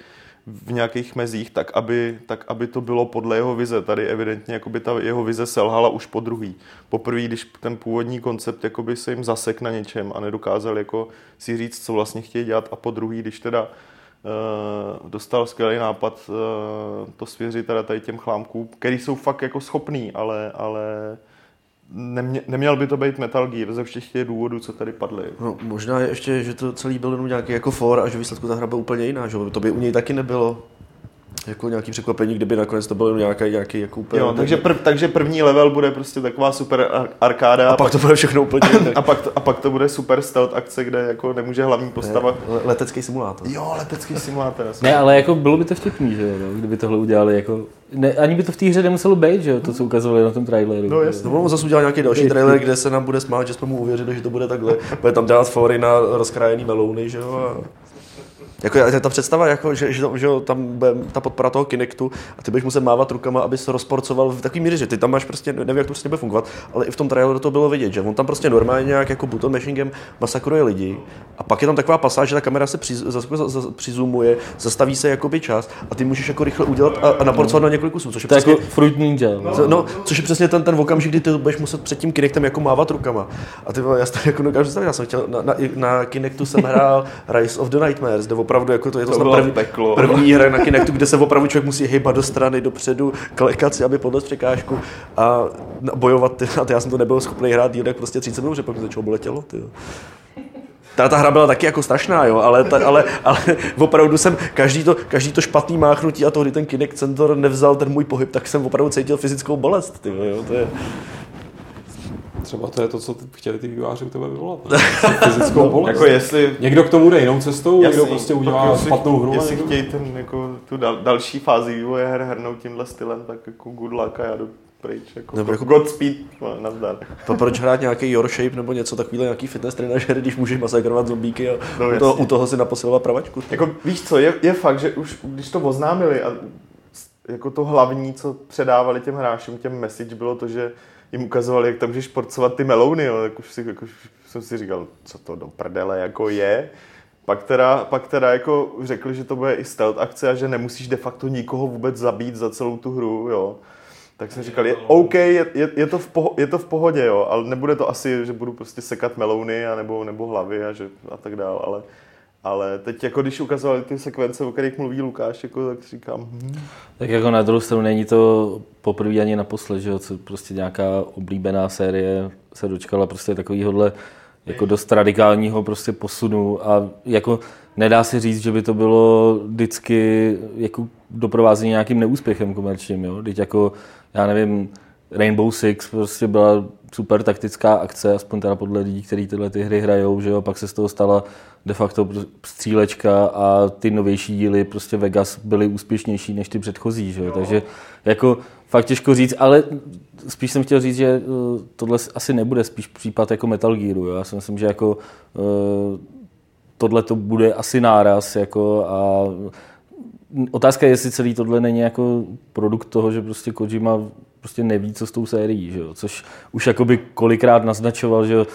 v nějakých mezích, tak aby, tak aby to bylo podle jeho vize. Tady evidentně jakoby ta jeho vize selhala už po druhý. Poprvé, když ten původní koncept jakoby se jim zasek na něčem a nedokázal jako si říct, co vlastně chtějí dělat a po druhý, když teda Uh, dostal skvělý nápad uh, to svěřit teda tady těm chlámkům, který jsou fakt jako schopný, ale, ale nemě, neměl by to být Metal Gear ze všech těch důvodů, co tady padly. No, možná je ještě, že to celý byl jenom nějaký jako for a že výsledku ta hra byla úplně jiná, že to by u něj taky nebylo. Jako nějaký překvapení, kdyby nakonec to bylo nějaký, nějaký jako úplně... Jo, takže, prv, takže první level bude prostě taková super ar- arkáda A pak to bude všechno úplně jinak. a, pak to, a pak to bude super stealth akce, kde jako nemůže hlavní postava... Le- Letecký simulátor. Jo, letecký simulátor. Ne, ale jako bylo by to vtipný, že jo, no, kdyby tohle udělali jako... Ne, ani by to v té hře nemuselo být, že jo, to, co ukazovali na tom traileru. No jasně. No, on zase udělal nějaký další trailer, kde se nám bude smát, že jsme mu uvěřili, že to bude takhle. Bude tam dělat fory na rozkrájený melouny, že jo. A... Jako je- ta představa, jako, že, že, že, tam bude ta podpora toho Kinectu a ty budeš muset mávat rukama, aby se rozporcoval v takový míře, že ty tam máš prostě, nevím, jak to prostě bude fungovat, ale i v tom traileru to bylo vidět, že on tam prostě normálně nějak jako button mashingem masakruje lidi a pak je tam taková pasáž, že ta kamera se přizumuje, zastaví se jakoby čas a ty můžeš jako rychle udělat a, a naporcovat na několik kusů, což je To přesně, jako Fruit Ninja. No. No, což je přesně ten, ten okamžik, kdy ty budeš muset před tím Kinectem jako mávat rukama. A ty já to jako dokážu já jsem chtěl, na, na, na Kinectu jsem hrál Rise of the Nightmares, opravdu jako to je to, To první, peklo. první hra na Kinectu, kde se opravdu člověk musí hejbat do strany, dopředu, klekat si, aby podle překážku a no, bojovat. Ty, a já jsem to nebyl schopný hrát díl, tak prostě 30 minut, že pak mi začalo bolet tělo. Ty. jo. Ta, ta hra byla taky jako strašná, jo, ale, ta, ale, ale opravdu jsem každý to, každý to špatný máchnutí a to, kdy ten Kinect Center nevzal ten můj pohyb, tak jsem opravdu cítil fyzickou bolest. Ty, jo, to je, Třeba to je to, co chtěli ty vývojáři u tebe vyvolat. Ne? Fyzickou bolest. Jako jestli... Někdo k tomu jde jinou cestou, někdo Jasný, prostě pak udělá jestli- špatnou hru. Jestli někdo... chtějí ten, jako, tu dal, další fázi vývoje her hrnout tímhle stylem, tak jako good luck a já jdu pryč. Jako, Nebo jako- Godspeed, no, nazdar. To proč hrát nějaký Your Shape nebo něco takového, nějaký fitness trenažer, když můžeš masakrovat zombíky a No, u, toho, u toho si naposilovat pravačku. Jako víš co, je, je fakt, že už když to oznámili a jako to hlavní, co předávali těm hráčům, těm message, bylo to, že jim ukazovali, jak tam můžeš porcovat ty melouny, jo, tak už, si, jako, už jsem si říkal, co to do prdele jako je. Pak teda, pak teda jako řekli, že to bude i stealth akce a že nemusíš de facto nikoho vůbec zabít za celou tu hru, jo. Tak jsem říkal, je, OK, je, je, je, to v poho, je to v pohodě, jo, ale nebude to asi, že budu prostě sekat melouny a nebo, nebo hlavy a, že, a tak dál, ale, ale teď jako když ukazovali ty sekvence, o kterých mluví Lukáš, jako, tak říkám, hm, Tak jako na druhou stranu není to poprvé ani naposled, že jo, co prostě nějaká oblíbená série se dočkala prostě takovýhodle jako dost radikálního prostě posunu a jako nedá se říct, že by to bylo vždycky jako doprovázení nějakým neúspěchem komerčním, jo, teď jako, já nevím, Rainbow Six prostě byla super taktická akce, aspoň teda podle lidí, kteří tyhle ty hry hrajou, že jo, pak se z toho stala de facto střílečka a ty novější díly prostě Vegas byly úspěšnější než ty předchozí, že jo, takže jako fakt těžko říct, ale spíš jsem chtěl říct, že eh, tohle asi nebude spíš případ jako Metal Gearu, jo? já si myslím, že jako eh, tohle to bude asi náraz jako a otázka je, jestli celý tohle není jako produkt toho, že prostě Kojima prostě neví, co s tou sérií, že jo? což už jakoby kolikrát naznačoval, že jo?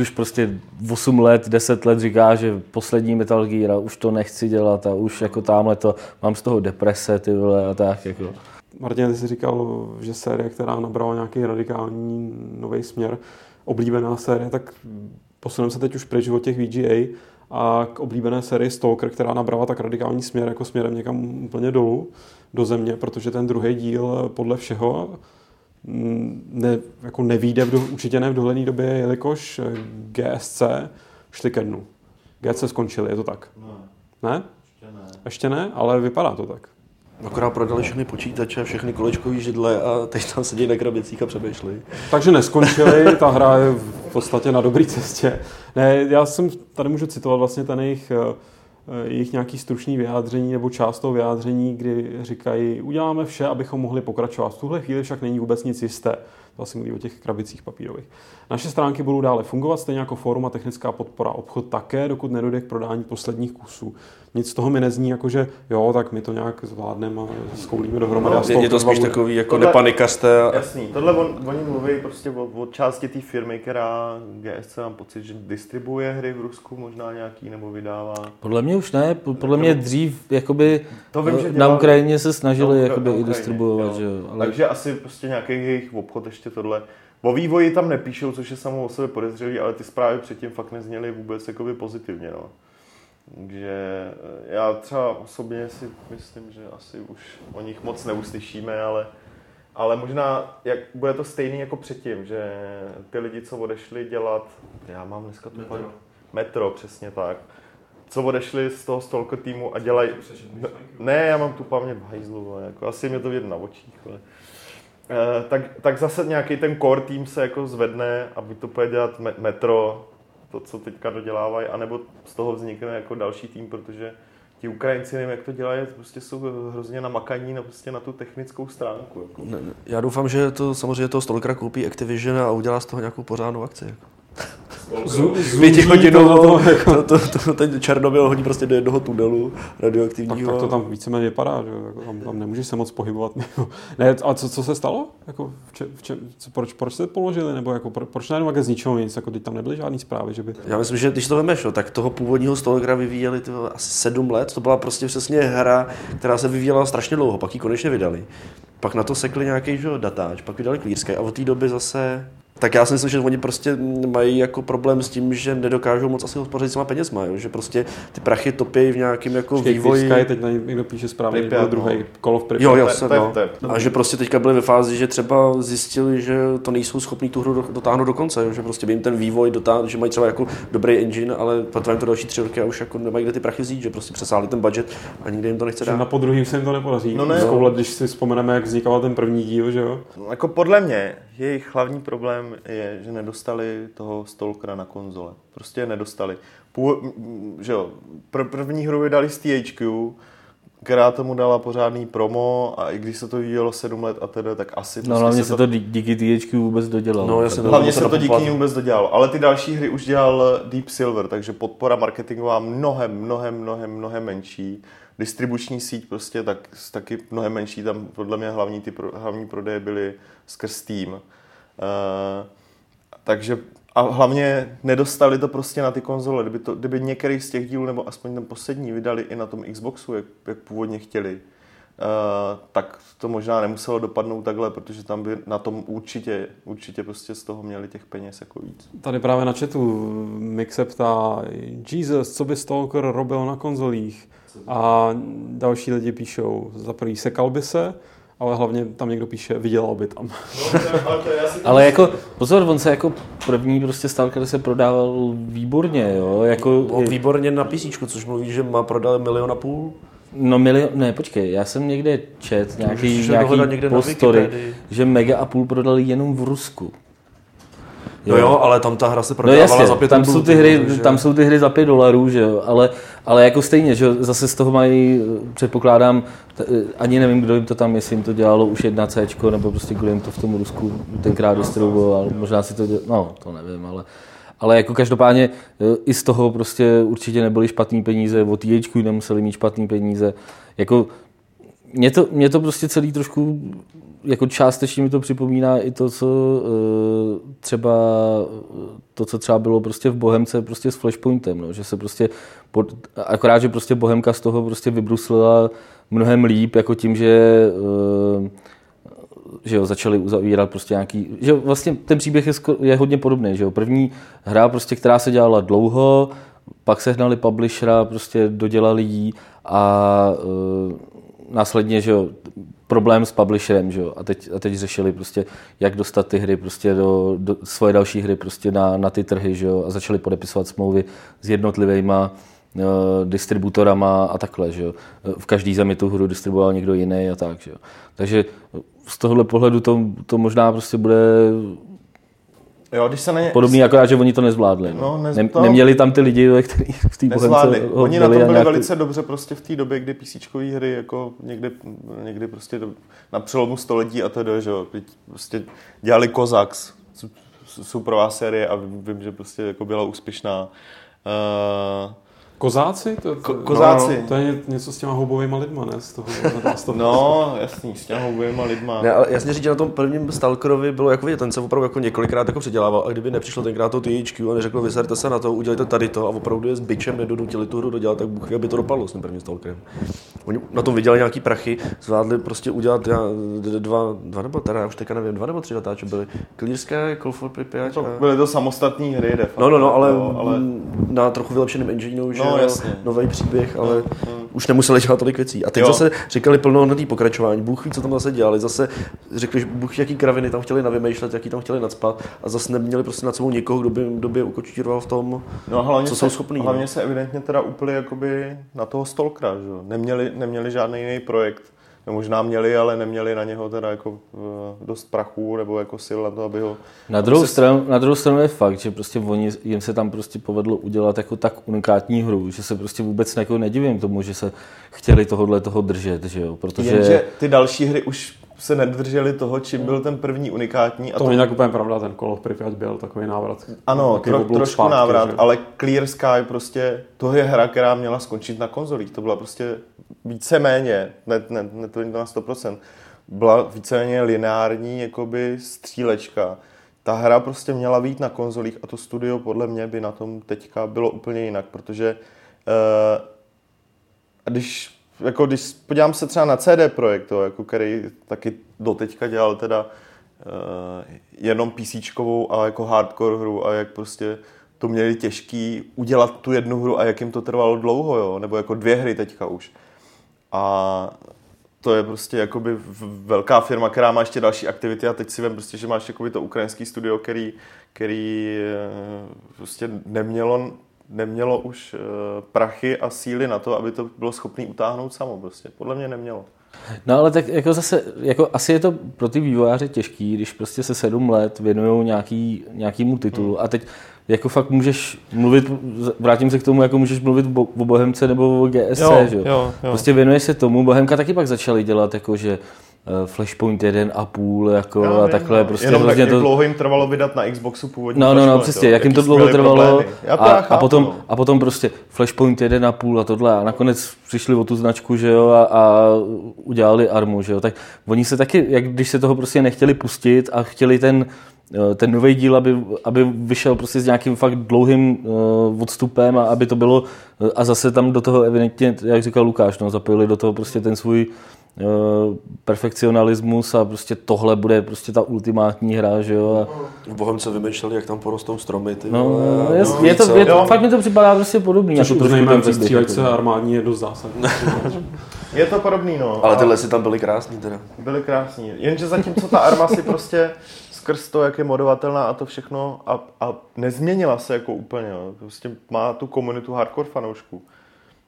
už prostě 8 let, 10 let říká, že poslední Metal Gear a už to nechci dělat a už jako tamhle to, mám z toho deprese ty vole a tak jako. Martin, ty jsi říkal, že série, která nabrala nějaký radikální nový směr, oblíbená série, tak posuneme se teď už pryč od těch VGA a k oblíbené sérii Stalker, která nabrala tak radikální směr, jako směrem někam úplně dolů, do země, protože ten druhý díl podle všeho mm, ne, jako nevíde v do, určitě ne v dohledné době, jelikož eh, GSC šli ke dnu. GSC skončili, je to tak? Ne. Ne? Ještě ne, ale vypadá to tak. Akorát prodali všechny počítače, všechny kolečkové židle a teď tam sedí na krabicích a přemýšlí. Takže neskončili, ta hra je v podstatě na dobré cestě. Ne, já jsem, tady můžu citovat vlastně ten jejich, eh, jejich nějaký stručný vyjádření nebo část toho vyjádření, kdy říkají, uděláme vše, abychom mohli pokračovat. V tuhle chvíli však není vůbec nic jisté. To asi mluví o těch krabicích papírových. Naše stránky budou dále fungovat, stejně jako fórum a technická podpora. Obchod také, dokud nedojde k prodání posledních kusů. Nic z toho mi nezní, jako že jo, tak my to nějak zvládneme a skoulíme dohromady. a z Je, to spíš bude- takový jako Tohle- nepanikařte. A... Jasný, tohle on, oni mluví prostě o, o části té firmy, která GSC mám pocit, že distribuje hry v Rusku možná nějaký nebo vydává. Podle mě už ne, po- podle mě dřív jakoby To vím, že na Ukrajině se snažili Na- jakoby i distribuovat, že jo. Ale Takže asi prostě nějaký jejich obchod ještě tohle. O vývoji tam nepíšou, což je samo o sobě podezřelý, ale ty zprávy předtím fakt nezněly vůbec jakoby pozitivně. No. Takže eh, já třeba osobně si myslím, že asi už o nich moc neuslyšíme, ale, ale možná jak bude to stejný jako předtím, že ty lidi, co odešli dělat, já mám dneska tu metro. metro, přesně tak, co odešli z toho Stalker týmu a dělají... Ne, já mám tu paměť v hajzlu, jako asi mě to vidět na očích. Ale. Eh, tak, tak zase nějaký ten core tým se jako zvedne a buď to bude dělat me- Metro, to, co teďka dodělávají, anebo z toho vznikne jako další tým, protože ti Ukrajinci, nevím, jak to dělají, prostě jsou hrozně namakaní na, prostě na tu technickou stránku. Jako. Ne, Já doufám, že to samozřejmě toho Stalkera koupí Activision a udělá z toho nějakou pořádnou akci. Jako. Pětihodinovou, to, to, to, ten Černobyl hodí prostě do jednoho tunelu Tak, radioaktivního. tak to tam víceméně vypadá, že jako tam, tam nemůžeš se moc pohybovat. ne, a co, co se stalo? Jako, v če, v če, co, proč, proč se položili? Nebo jako, pro, proč najednou z ničeho nic? Jako, teď tam nebyly žádný zprávy, že by... Já myslím, že když to vemeš, tak toho původního Stalkera vyvíjeli ty asi sedm let. To byla prostě přesně hra, která se vyvíjela strašně dlouho, pak ji konečně vydali. Pak na to sekli nějaký že, jo, datáč, pak vydali Sky a od té doby zase tak já si myslím, že oni prostě mají jako problém s tím, že nedokážou moc asi hospodařit s těma penězma, jo? že prostě ty prachy topí v nějakém jako Počkej, vývoji. Sky, teď na ně někdo píše správně, Pripyat, byl druhý no. kolo v Pripyat. Jo, jo, se, no. A že prostě teďka byli ve fázi, že třeba zjistili, že to nejsou schopní tu hru do- dotáhnout do konce, jo? že prostě by jim ten vývoj dotáhnout, že mají třeba jako dobrý engine, ale potrvá jim to další tři roky a už jako nemají kde ty prachy vzít, že prostě přesáhli ten budget a nikdy jim to nechce Že na dát. podruhým se jim to nepodaří. No ne. Zkoulet, když si vzpomeneme, jak vznikal ten první díl, že jo? No, jako podle mě jejich hlavní problém je, že nedostali toho Stalkera na konzole. Prostě nedostali. Původ, m, že jo, pr- první hru vydali z THQ, která tomu dala pořádný promo a i když se to vyvíjelo sedm let a tedy, tak asi... No prostě hlavně se to dí- díky THQ vůbec dodělalo. No, jasně, Hlavně se to díky ní vůbec dodělalo. Ale ty další hry už dělal Deep Silver, takže podpora marketingová mnohem, mnohem, mnohem, mnohem menší. Distribuční síť prostě tak, taky mnohem menší. Tam podle mě hlavní, ty pro, hlavní prodeje byly skrz Steam. Uh, takže a hlavně nedostali to prostě na ty konzole. Kdyby, to, kdyby některý z těch dílů, nebo aspoň ten poslední, vydali i na tom Xboxu, jak, jak původně chtěli, uh, tak to možná nemuselo dopadnout takhle, protože tam by na tom určitě, určitě prostě z toho měli těch peněz jako víc. Tady právě na chatu Mik se ptá, Jesus, co by Stalker robil na konzolích? A další lidi píšou, za prvý sekal by se, ale hlavně tam někdo píše, vydělal by tam. Ale jako, pozor, on se jako první prostě Stalker se prodával výborně, jo, jako, No, výborně na PC, což mluví, že má prodal milion a půl. no milion, ne, počkej, já jsem někde čet, nějaký, nějaký dohledat někde na postory, že mega a půl prodali jenom v Rusku. No jo, ale tam ta hra se No prodávala jasně, za pět tam rubů, jsou, ty hry, takže- tam jsou ty hry za 5 dolarů, že jo, ale, ale jako stejně, že zase z toho mají, předpokládám, t, ani nevím, kdo jim to tam, jestli jim to dělalo už jedna C, nebo prostě kdo jim to v tom Rusku tenkrát distribuoval, možná si to dělalo, no, to nevím, ale, ale jako každopádně i z toho prostě určitě nebyly špatný peníze, od THQ nemuseli mít špatný peníze, jako mě to, mě to prostě celý trošku, jako částečně mi to připomíná i to, co eh, třeba, to, co třeba bylo prostě v Bohemce prostě s Flashpointem, no, že se prostě, akorát, že prostě Bohemka z toho prostě vybruslila mnohem líp, jako tím, že eh, že jo, začali uzavírat prostě nějaký, že vlastně ten příběh je, sko- je hodně podobný, že jo, první hra prostě, která se dělala dlouho, pak sehnali publishera, prostě dodělali jí a e, následně, že jo, problém s publisherem, že jo, a teď, a teď řešili prostě, jak dostat ty hry prostě do, do svoje další hry prostě na, na ty trhy, že jo, a začali podepisovat smlouvy s jednotlivýma eh, distributorama a takhle, že jo. V každý zemi tu hru distribuoval někdo jiný a tak, že jo. Takže z tohohle pohledu to, to možná prostě bude Jo, když se na ně... podobný, akorát, že oni to nezvládli. No. No, nez- to- neměli tam ty lidi, kteří v té bohemce Oni na a byli nějak ty- velice dobře prostě v té době, kdy PC hry jako někdy, někdy prostě na přelomu století a tedy, že jo, prostě dělali Kozaks, su- su- superová série a vím, vím, že prostě jako byla úspěšná. Uh, Kozáci? To, to, Ko- kozáci. No, to je ně- něco s těma houbovými lidma, ne? Z toho, z toho no, jasný, s těma oběma lidma. Ne, ale jasně říct, že na tom prvním Stalkerovi bylo jako vidět, ten se opravdu jako několikrát jako předělával a kdyby nepřišlo tenkrát to THQ a neřeklo, vyserte se na to, udělejte tady to a opravdu je s bičem nedonutili tu hru dodělat, tak Bůh aby to dopadlo s tím prvním Stalkerem. Oni na tom vydělali nějaký prachy, zvládli prostě udělat já, dva, dva nebo teda, já už teďka nevím, dva nebo tři datáče byly. Sky, Call for Pripyat To a... byly to samostatné hry, de facto. No, no, no, ale, jo, ale na trochu vylepšeném engineu, že No, jasně. nový příběh, ale no. už nemuseli dělat tolik věcí. A teď Jo. zase říkali plnohodnotný pokračování. Bůh ví, co tam zase dělali. Zase řekli, že Bůh jaký kraviny tam chtěli navymýšlet, jaký tam chtěli nadspat. A zase neměli prostě nad sebou někoho, kdo by, kdo by ukočíroval v tom, No hlavně co se, jsou schopní. Hlavně no. se evidentně teda úplně jakoby na toho Stalkera, že jo. Neměli, neměli žádný jiný projekt. No, možná měli, ale neměli na něho teda jako eh, dost prachu nebo jako sil na to, aby ho... Na druhou, stranu, na druhou stranu je fakt, že prostě oni, jim se tam prostě povedlo udělat jako tak unikátní hru, že se prostě vůbec jako nedivím tomu, že se chtěli tohohle toho držet, že jo, protože... Jenže ty další hry už se nedržely toho, čím byl ten první unikátní. A To není tak úplně pravda, ten Call of Pripyat byl takový návrat. Ano, Takový tro, trošku zpátky, návrat, že? ale Clear Sky prostě, to je hra, která měla skončit na konzolích. To byla prostě víceméně, ne, ne, ne to na 100%, byla víceméně lineární jakoby střílečka. Ta hra prostě měla být na konzolích a to studio podle mě by na tom teďka bylo úplně jinak, protože uh, když, jako když podívám se třeba na CD Projekt, jako který taky doteďka dělal teda uh, jenom PC a jako hardcore hru a jak prostě to měli těžký udělat tu jednu hru a jak jim to trvalo dlouho, jo, nebo jako dvě hry teďka už. A to je prostě jakoby velká firma, která má ještě další aktivity a teď si vem prostě, že máš jakoby to ukrajinský studio, který, který eh, prostě nemělo, nemělo už eh, prachy a síly na to, aby to bylo schopné utáhnout samo prostě. Podle mě nemělo. No ale tak jako zase, jako asi je to pro ty vývojáře těžký, když prostě se sedm let věnují nějaký, nějakýmu titulu Hmm. a teď jako fakt můžeš mluvit, vrátím se k tomu, jako můžeš mluvit o, Bohemce nebo o GSC, Jo, že jo? jo. Prostě věnuješ se tomu, Bohemka taky pak začali dělat jako, že eh, Flashpoint jeden a půl, jako Já a vím, takhle no. prostě Jenom tak, hrozně jak to... dlouho jim trvalo vydat na Xboxu původní No, no, no, přesně, jak jim to dlouho trvalo a, a, potom, no. a potom prostě Flashpoint 1,5 a tohle a nakonec přišli o tu značku, že jo, a, a udělali armu, že jo, tak oni se taky, jak když se toho prostě nechtěli pustit a chtěli ten ten nový díl, aby, aby vyšel prostě s nějakým fakt dlouhým uh, odstupem a aby to bylo eh, a zase tam do toho evidentně, jak říkal Lukáš, no, zapojili do toho prostě ten svůj uh, perfekcionalismus a prostě tohle bude prostě ta ultimátní hra, že jo, a, V Bohemce vymýšleli, jak tam porostou stromy. Ty No, no, je, no, je, to, je to, jo. fakt mi to připadá prostě podobný. Což jako uznejme, příběh, střílečce jako. armádní je dost zásadní. Je to podobný, no. Ale ty lesy tam byly krásný teda. Byly krásní. Jenže zatímco ta arma si prostě skrz to, jak je modovatelná a to všechno a, a nezměnila se jako úplně, jo. Prostě má tu komunitu hardcore fanoušků.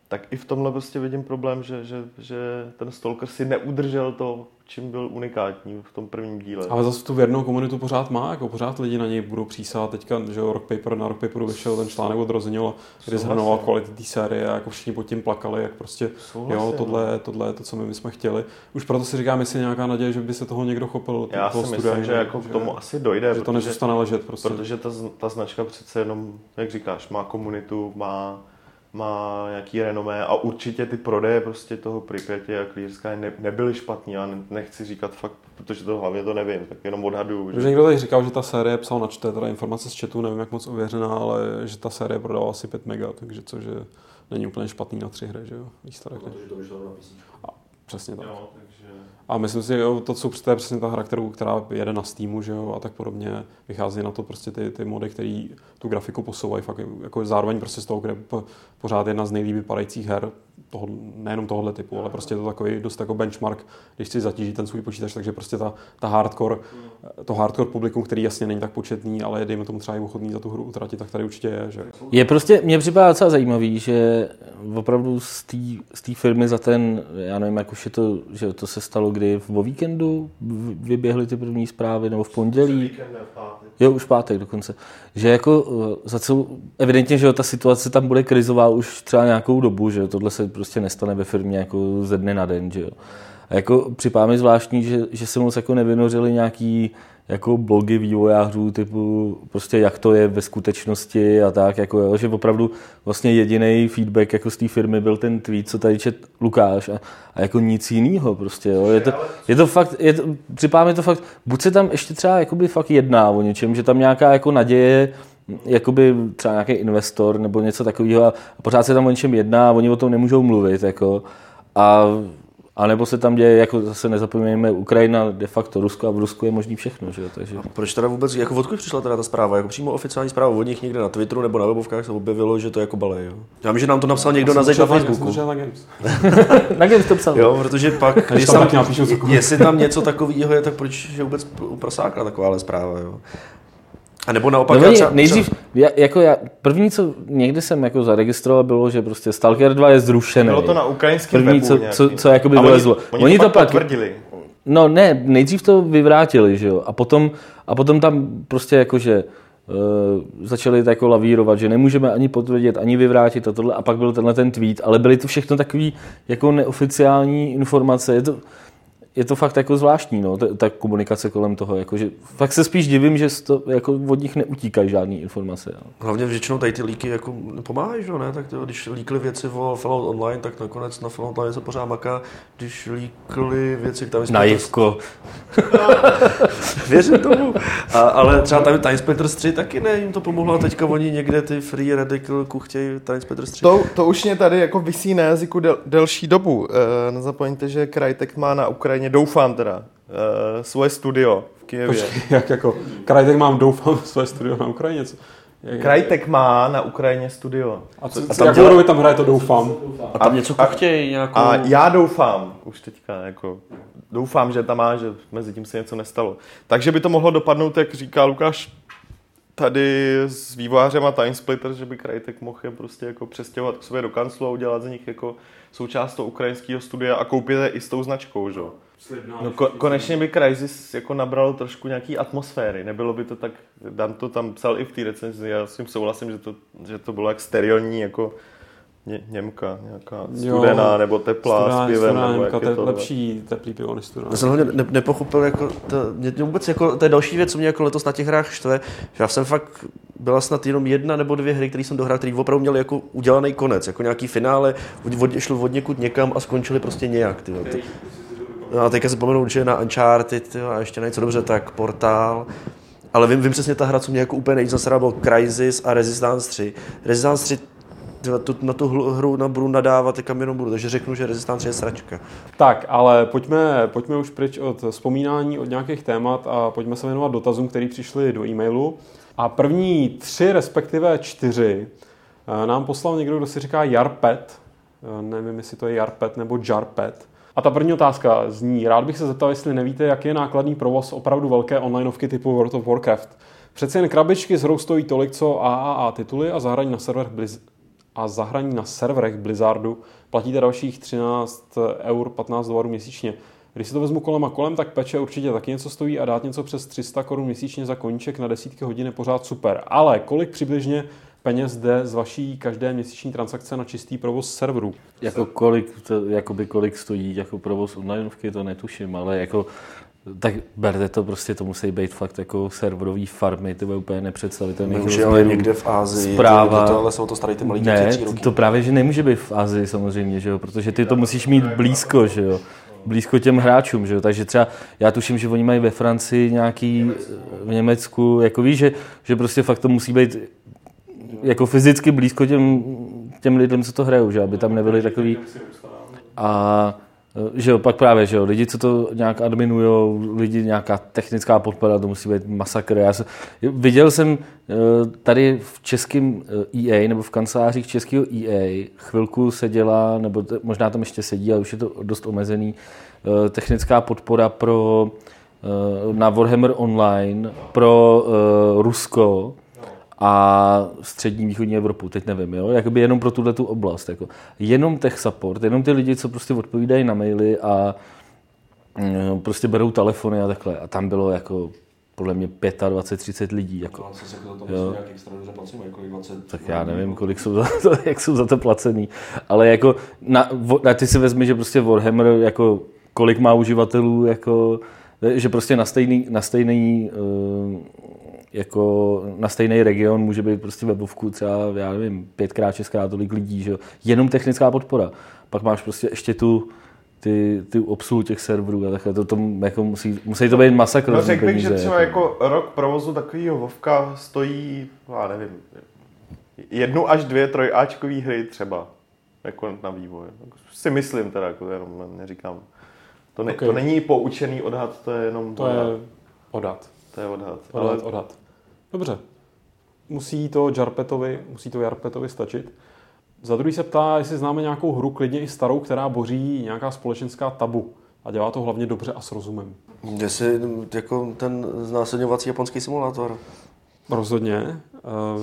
Tak i v tomhle prostě vidím problém, že, že, že ten Stalker si neudržel to, čím byl unikátní v tom prvním díle. Ale zase tu věrnou komunitu pořád má, jako pořád lidi na něj budou přísát. Teďka, že Rock Paper, na Rock Paperu vyšel ten článek od Rozinila, kdy zhrnoval kvality té série a jako všichni pod tím plakali, jak prostě, Souhlasím, jo, tohle, tohle je to, co my, my jsme chtěli. Už proto si říkám, jestli je nějaká naděje, že by se toho někdo chopil. Já si studia, myslím, že jako k tomu asi dojde, že to nezůstane ležet prostě. protože ta, ta značka přece jenom, jak říkáš, má komunitu, má, má nějaký renomé a určitě ty prodeje prostě toho Pripyatě a Clear Sky ne, nebyly špatný. Já ne- nechci říkat fakt, protože to hlavně to nevím, tak jenom odhaduju. Že někdo tady říkal, že ta série psal na čte, teda informace z chatu, nevím jak moc ověřená, ale že ta série prodala asi 5 mega, takže což je, není úplně špatný na tři hry, že jo, výsledek. A přesně tak. Jo, takže... A myslím si, že jo, to, co to je přesně ta hra, kterou, která jede na Steamu, že jo, a tak podobně. Vychází na to prostě ty, ty mody, které tu grafiku posouvají fakt jako zároveň prostě z toho, kde po, pořád jedna z nejlíp vypadajících her, toho, nejenom tohohle typu, ale prostě je to takový dost jako benchmark, když si zatíží ten svůj počítač, takže prostě ta, ta hardcore, to hardcore publikum, který jasně není tak početný, ale je dejme tomu třeba i ochotný za tu hru utratit, tak tady určitě je, že Je prostě, mně připadá docela zajímavý, že opravdu z té firmy za ten, já nevím, jak už je to, že to se stalo kdy, o víkendu vyběhly ty první zprávy, nebo v pondělí. Jo, už v pátek dokonce. Že jako uh, za celou, evidentně, že jo, ta situace tam bude krizová už třeba nějakou dobu, že jo, tohle se prostě nestane ve firmě jako ze dne na den, že jo. A jako připadá mi zvláštní, že, že se moc jako nevynořili nějaký jako blogy vývojářů typu prostě jak to je ve skutečnosti a tak, jako jo, že opravdu vlastně jediný feedback jako z té firmy byl ten tweet, co tady čet Lukáš a, a jako nic jiného prostě, jo. Je to, je to fakt, je to, připadá mi to fakt, buď se tam ještě třeba jakoby fakt jedná o něčem, že tam nějaká jako naděje, jakoby třeba nějaký investor nebo něco takového a pořád se tam o něčem jedná a oni o tom nemůžou mluvit, jako a, A nebo se tam děje, jako zase nezapomeňme, Ukrajina de facto Rusko a v Rusku je možný všechno, že jo? Takže... Proč teda vůbec, jako odkud přišla teda ta zpráva? Jako přímo oficiální zpráva od nich někde na Twitteru nebo na webovkách se objevilo, že to je jako balej, jo? Já vím, že nám to napsal někdo na zeď na Facebooku. Na Games. Na Games to psal. Jo, protože pak, Když tam tam, jestli tam něco takového je, tak proč je vůbec prosákla takováhle zpráva, jo? A nebo naopak, No já oni, třeba, nejdřív, já, jako já, první, co někdy jsem jako zaregistroval, bylo, že prostě Stalker 2 je zrušený. Bylo to na ukrajinském První, webu co, nějaký. co, co jakoby A oni- vylezlo. Oni, Oni to, to pak potvrdili. no ne, nejdřív to vyvrátili, že jo, a potom, a potom tam prostě jakože uh, začali to jako lavírovat, že nemůžeme ani potvrdit, ani vyvrátit a tohle, a pak byl tenhle ten tweet, ale byly to všechno takový jako neoficiální informace, je to, je to fakt jako zvláštní, no, ta, ta komunikace kolem toho, jakože fakt se spíš divím, že to, jako od nich neutíkají žádný informace. No. Hlavně většinou tady ty líky jako pomáhají, že jo, ne? Tak to, když líkly věci o Fallout Online, tak nakonec na Fallout Online se pořád maká, když líkly věci, které jsme... Naivko. Věřím tomu. A, ale třeba tam Time Splitters 3 taky ne, jim to pomohlo a teďka oni někde ty Free Radical chtějí Time Splitters 3. To, to už mě tady jako vysí na jazyku del, delší dobu. E, nezapomeňte, že Crytek má na Ukrajině, doufám teda, e, svoje studio v Kijevě. Počkej, jak jako, Krajtek mám doufám své studio na Ukrajině. Co? Jak- Crytek má na Ukrajině studio. A, co, tam jakou dělá- tam hraje, to doufám. A tam něco kuchtějí, nějakou... A já doufám, už teďka jako, doufám, že tam má, že mezi tím se něco nestalo. Takže by to mohlo dopadnout, jak říká Lukáš, tady s vývojářem a Time Splitter, že by Crytek mohl je prostě jako přestěhovat k sobě do kanclu a udělat z nich jako součást toho ukrajinského studia a koupit je i s tou značkou, že? Jo. No ko- konečně by Crysis jako nabral trošku nějaký atmosféry, nebylo by to tak, Dan to tam psal i v té recenzi, já s tím souhlasím, že to, že to bylo jak sterilní jako Ně, Němka, nějaká studená nebo teplá Studená- s pivem, studená nebo Němka, jak to je to. lepší teplý pivo než studená. Já jsem hlavně ne, nepochopil, jako to, mě mě vůbec jako, to je další věc, co mě jako letos na těch hrách štve, že já jsem fakt, byla snad jenom jedna nebo dvě hry, které jsem dohrál, které opravdu měly jako udělaný konec, jako nějaký finále, od, od, šlo od někud někam a skončili prostě nějak. Ty, ty. No a teďka si pomenu určitě na Uncharted a ještě na něco dobře, tak Portál. Ale vím, vím přesně ta hra, co mě jako úplně nejvíc nasrala, byl Crysis a Resistance 3. Resistance 3 tyhle, tu, na tu hru na budu nadávat, teďka jenom budu, takže řeknu, že Resistance 3 je sračka. Tak, ale pojďme, pojďme už pryč od vzpomínání, od nějakých témat a pojďme se věnovat dotazům, které přišly do e-mailu. A první tři, respektive čtyři, eh, nám poslal někdo, kdo si říká Jarpet. Eh, Nevím, jestli to je Jarpet nebo Jarpet. A ta první otázka zní, rád bych se zeptal, jestli nevíte, jaký je nákladný provoz opravdu velké onlineovky typu World of Warcraft. Přece jen krabičky s hrou stojí tolik, co AAA tituly a zahraní na serverech Blizz- a zahraní na serverech Blizzardu platíte dalších 13 eur 15 dolarů měsíčně. Když si to vezmu kolem a kolem, tak peče určitě taky něco stojí a dát něco přes 300 korun měsíčně za koníček na desítky hodin je pořád super. Ale kolik přibližně peněz jde z vaší každé měsíční transakce na čistý provoz serverů? Jako kolik, to, jakoby kolik stojí jako provoz onlineovky, to netuším, ale jako tak berte to prostě, to musí být fakt jako serverový farmy, to je úplně nepředstavitelné. Už je ale někde v Ázii, Zpráva. to, ale jsou to starý ty malý Ne, děti, roky. to právě, že nemůže být v Asii samozřejmě, že jo, protože ty to musíš mít blízko, že jo, blízko těm hráčům, že jo, takže třeba já tuším, že oni mají ve Francii nějaký, v Německu, jako víš, že, že prostě fakt to musí být jako fyzicky blízko těm, těm lidem, co to hrajou, že aby tam nebyli takový a že jo, pak právě, že jo, lidi, co to nějak adminujou, lidi, nějaká technická podpora, to musí být masakr. Já jsem, viděl jsem eh, tady v českém EA, nebo v kancelářích českého EA, chvilku seděla, nebo t- možná tam ještě sedí, ale už je to dost omezený, eh, technická podpora pro eh, na Warhammer Online pro eh, Rusko, a střední východní Evropu, teď nevím, jo, jakoby jenom pro tuhle tu oblast, jako. jenom tech support, jenom ty lidi, co prostě odpovídají na maily a mm, prostě berou telefony a takhle a tam bylo jako podle mě 25-30 lidí, jako. Jo. Tak já nevím, kolik jsou za to, jak jsou za to placený. Ale jako, na, na ty si vezmi, že prostě Warhammer, jako, kolik má uživatelů, jako, že prostě na stejný, na stejný eh, jako na stejný region může být prostě webovku třeba, já nevím, pětkrát, šestkrát tolik lidí, že jo. Jenom technická podpora. Pak máš prostě ještě tu, ty, ty obsluhu těch serverů a takhle, to, to jako musí, musí to být masakr. No řekl bych, peníze, že třeba jako rok provozu takového Vovka stojí, já nevím, jednu až dvě trojáčkové hry třeba. jako na vývoj. Jako si myslím teda, jako jenom neříkám. To, ne, Okay. to není poučený odhad, to je jenom To je odhad. to je odhad. Odhad, Ale odhad. Dobře. Musí to Jarpetovi, musí to Jarpetovi stačit. Za druhý se ptá, jestli známe nějakou hru, klidně i starou, která boří nějaká společenská tabu. A dělá to hlavně dobře a s rozumem. Jestli jako ten znásilňovací japonský simulátor. Rozhodně.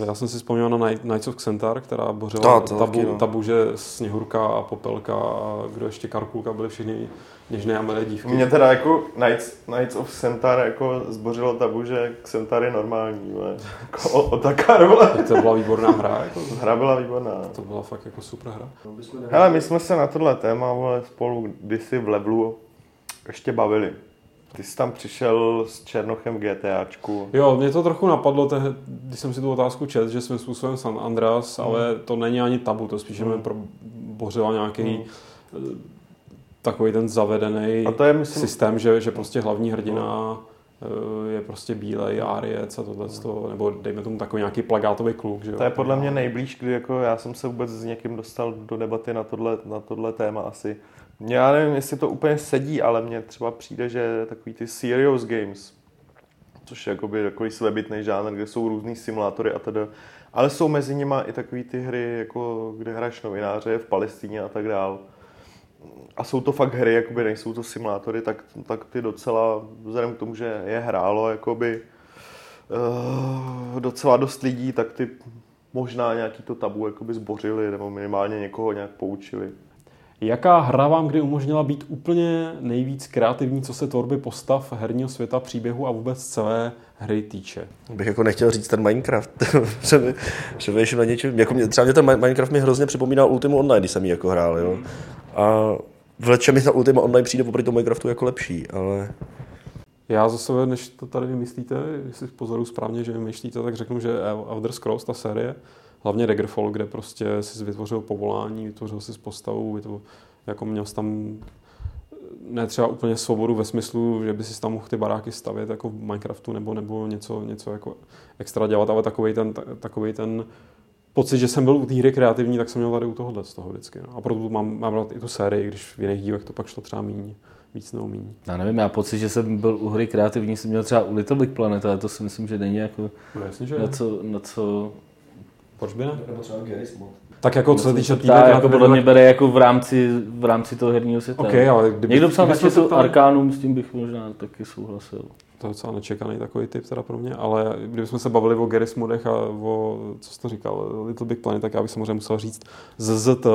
Eh, Já jsem si vzpomněl na Night- Knights of Xentar, která bořila To- to tabu, taky, no. tabu, že Sněhurka a Popelka a kdo ještě Karkulka byly všechny něžné a milé dívky. mě teda jako Knights, Knights of Centaur jako zbořilo tabu, že Centaur je normální. vole. Jako o, vole. To byla výborná hra. Jako, Hra byla výborná. to byla fakt jako super hra. Hele, my jsme se na tohle téma vole, spolu kdysi v levelu ještě bavili. Ty jsi tam přišel s Černochem v GTAčku. Jo, mě to trochu napadlo, te, když jsem si tu otázku čet, že svým způsobem San Andreas, Hmm. ale to není ani tabu, to spíš mm. pro, bořila nějaký Hmm. eh, takový ten zavedený A to je, myslím- systém, že, že prostě hlavní hrdina eh, je prostě bílej, áriec a tohle, hmm. nebo dejme tomu takový nějaký plagátový kluk. Že jo? To je podle mě nejblíž, kdy jako já jsem se vůbec s někým dostal do debaty na tohle, na tohle téma asi. Já nevím, jestli to úplně sedí, ale mně třeba přijde, že takový ty serious games, což je jakoby takový svébytný žánr, kde jsou různý simulátory a tedy, ale jsou mezi nimi i takový ty hry, jako kde hraješ novináře v Palestíně a tak dál. A jsou to fakt hry, jakoby nejsou to simulátory, tak, tak ty docela, vzhledem k tomu, že je hrálo, jakoby, uh, docela dost lidí, tak ty možná nějaký to tabu jakoby zbořili, nebo minimálně někoho nějak poučili. Jaká hra vám kdy umožnila být úplně nejvíc kreativní, co se tvorby postav, herního světa, příběhu a vůbec celé hry týče? Bych jako nechtěl říct ten Minecraft. Přemýšlím na něčem. Jako mě, třeba mě ten Mi- Minecraft mi hrozně připomíná Ultima Online, když jsem ji jako hrál. Jo. A v lečem mi ta Ultima Online přijde oproti tomu Minecraftu jako lepší, ale Já za sebe, než to tady vymyslíte, jestli pozoru správně, že vymýšlíte, tak řeknu, že Elder Scrolls, ta série, hlavně Daggerfall, kde prostě si vytvořil povolání, vytvořil si postavu, vytvořil, jako měl jsi tam ne třeba úplně svobodu ve smyslu, že by si tam mohl ty baráky stavět jako v Minecraftu nebo, nebo něco, něco jako extra dělat, ale takový ten, ta- takovej ten pocit, že jsem byl u té hry kreativní, tak jsem měl tady u tohohle z toho vždycky. No. A proto mám, mám rád i tu sérii, když v jiných dílech to pak šlo třeba míň, víc nebo míň. Já nevím, já pocit, že jsem byl u hry kreativní, jsem měl třeba u Little Big Planet, ale to si myslím, že není jako No, jasně, že na co, na co Proč by ne? Nebo třeba Gerismod. Tak jako co se týče ta, týhle jako podle mě bere jako v rámci, v rámci toho herního světa. OK, ale kdyby, Někdo psal se četu ptali- Arkánum, s tím bych možná taky souhlasil. To je docela nečekaný takový typ teda pro mě, ale kdybychom se bavili o Garry's Modech a o, co jsi to říkal, Little Big Planet, tak já bych samozřejmě musel říct ZZT,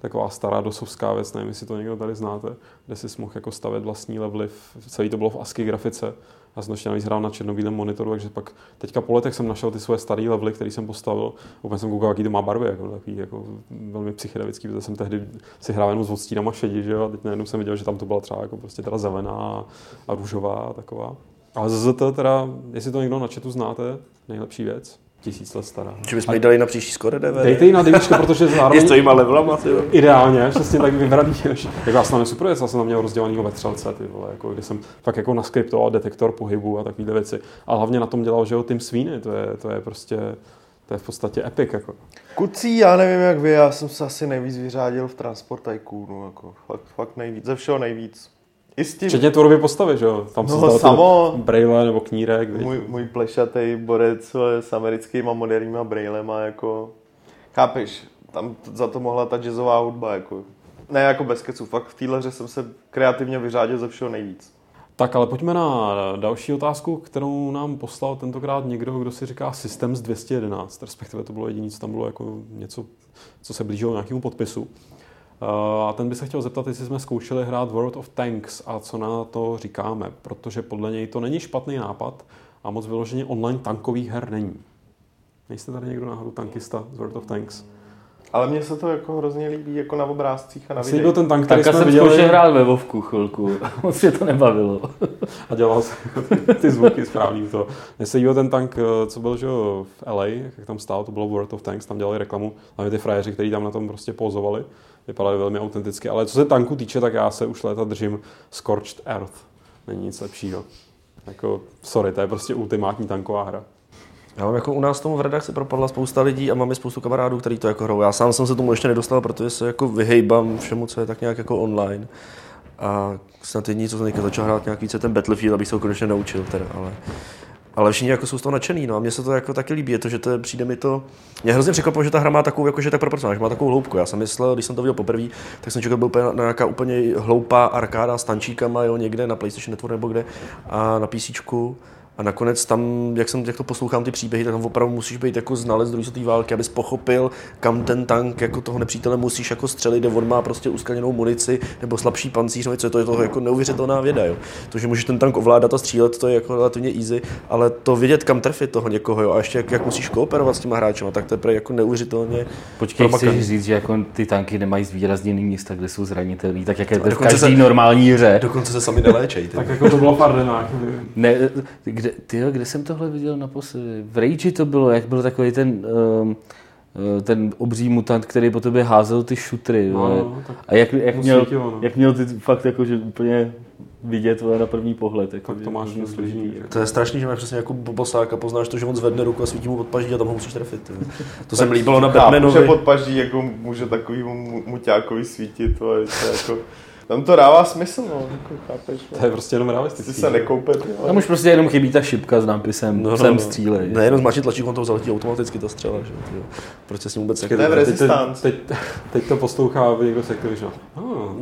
taková stará dosovská věc, nevím, jestli to někdo tady znáte, kde si mohl jako stavět vlastní levely, celý to bylo v ASCII grafice. Já jsem ještě navíc hrál na černobílém monitoru, takže pak teďka po letech jsem našel ty svoje staré levely, které jsem postavil. Úplně jsem koukal, jaký to má barvy, jako, takový jako velmi psychedelický, protože jsem tehdy si hrál jenom s odstínama šedi, že jo, a teď najednou jsem viděl, že tam to byla třeba jako prostě teda zelená a růžová a taková. Ale ZZT teda, jestli to někdo na chatu znáte, nejlepší věc, tisíc let stará. Že bychom ji dali na příští skoro DVD. Dejte ji na devíčko, protože Je s zároveň těma levelama, ty jo. ideálně, přesně tak vybraný. Jako já jsem tam super věc, já jsem tam měl rozdělaný ve třelce, ty vole, jako, kdy jsem fakt jako naskriptoval detektor pohybu a takovéhle věci. A hlavně na tom dělal, že jo, Tim Sweeney, to je, to je prostě, to je v podstatě epic, jako. Kucí, já nevím jak vy, já jsem se asi nejvíc vyřádil v Transport Tycoonu, jako fakt, fakt nejvíc, ze všeho nejvíc. I s tím, Včetně tvorby postavy, že jo, tam No, se samo. Braille nebo knírek, viď? můj, můj plešatý borec vole, s americkýma moderníma brailema, jako, chápeš, tam za to mohla ta jazzová hudba, jako, ne jako bez keců, fakt v téhle hře jsem se kreativně vyřádil ze všeho nejvíc. Tak ale pojďme na další otázku, kterou nám poslal tentokrát někdo, kdo si říká Systems 211, respektive to bylo jediné, co tam bylo jako něco, co se blížilo nějakému podpisu. Uh, A ten by se chtěl zeptat, jestli jsme zkoušeli hrát World of Tanks a co na to říkáme, protože podle něj to není špatný nápad a moc vyloženě online tankových her není. Nejste tady někdo náhodou tankista z World of Tanks? Ale mně se to jako hrozně líbí, jako na obrázcích a na videích. ten tank, který jsme jsem viděli zkoušel hrát ve Vovku chvilku, moc mě to nebavilo. a dělal si ty, zvuky správný toho. Mně se líbil ten tank, eh, co byl že jo, v LA, jak tam stál, to bylo World of Tanks, tam dělali reklamu, hlavně ty frajeři, kteří tam na tom prostě pozovali, vypadali velmi autenticky. Ale co se tanku týče, tak já se už léta držím Scorched Earth. Není nic lepšího. Jako, sorry, to je prostě ultimátní tanková hra. Já mám jako u nás tomu v redakci propadla spousta lidí a máme spoustu kamarádů, kteří to jako hrajou. Já sám jsem se tomu ještě nedostal, protože se jako vyhejbám všemu, co je tak nějak jako online. A snad jediný, co jsem začal hrát nějak více ten Battlefield, abych se ho konečně naučil teda, ale ale všichni jako jsou z toho nadšený, no a mně se to jako taky líbí, je to, že to je, přijde mi to, mě hrozně překvapilo, že ta hra má takovou, jako, že tak proporcionální, že má takovou hloubku. Já jsem myslel, když jsem to viděl poprvé, tak jsem čekal, byl úplně nějaká úplně hloupá arkáda s tančíkama, jo, někde na PlayStation Network nebo kde a na PC. A nakonec tam, jak, jsem, jak to poslouchám ty příběhy, tak tam opravdu musíš být jako znalec druhé světové války, abys pochopil, kam ten tank jako toho nepřítele musíš jako střelit, kde on má prostě uskaněnou munici nebo slabší pancíř, no, co je to, je to jako neuvěřitelná věda. Jo. To, že můžeš ten tank ovládat a střílet, to je jako relativně easy, ale to vědět, kam trefit toho někoho, jo, a ještě jak, jak musíš kooperovat s těma hráči, tak to je jako neuvěřitelně. Počkej, promakaný. chceš říct, že jako ty tanky nemají zvýrazněný místa, kde jsou zranitelní, tak jak je to v každý se, normální hře. Dokonce se sami neléčej. tak jako to bylo pár ne, kde, tyjo, kde jsem tohle viděl naposledy? V Rage to bylo, jak byl takový ten, um, ten obří mutant, který po tobě házel ty šutry. No, no, a jak, jak, měl, svítilo, no. jak měl ty fakt jako, že úplně vidět vole, na první pohled. Jako, tak to máš to složitý. Jako. To je strašný, že máš přesně jako bosák a poznáš to, že on zvedne ruku a svítí mu podpaží a tam ho musíš trefit. to se mi líbilo na Batmanovi. Může podpaží jako může takový muťákovi svítit, to je jako tam to dává smysl, no, jako, chápeš. No. To je prostě jenom realistický. Ty se nekoupe. Tam už prostě jenom chybí ta šipka s nápisem no, sem no, no. střílej. Ne, jenom zmačit tlačítko, on to zaletí automaticky ta střela, že jo. Proč se s ním vůbec. Ne, teď, teď, teď, to poslouchá někdo se Activision. Oh.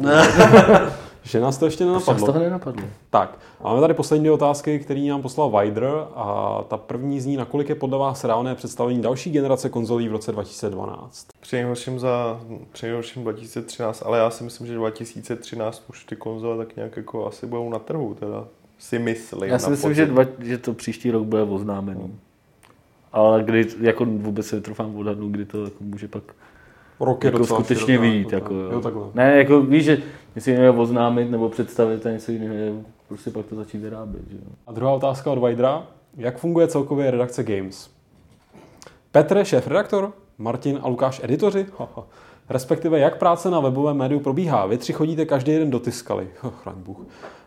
Že nás to ještě nenapadlo. Proč toho nenapadlo? Tak, máme tady poslední dvě otázky, který nám poslal Wider a ta první zní, nakolik je podle vás reálné představení další generace konzolí v roce 2012? Přinejhorším za přinejhorším 2013, ale já si myslím, že 2013 už ty konzole tak nějak jako asi budou na trhu, teda si myslím. Já si myslím, že, dva, že to příští rok bude oznámený. Ale kdy, jako vůbec se netrofám odhadnout, kdy to jako může pak Rok jako skutečně vyjít. Jako, jo, Ne, jako víš, že jestli je oznámit nebo představit a něco jiného, prostě pak to začít vyrábět. Že? A druhá otázka od Vajdra. Jak funguje celkově redakce Games? Petr, šéf redaktor, Martin a Lukáš editoři? Respektive jak práce na webovém médiu probíhá? Vy tři chodíte každý den do Tiskaly, chraň Bůh.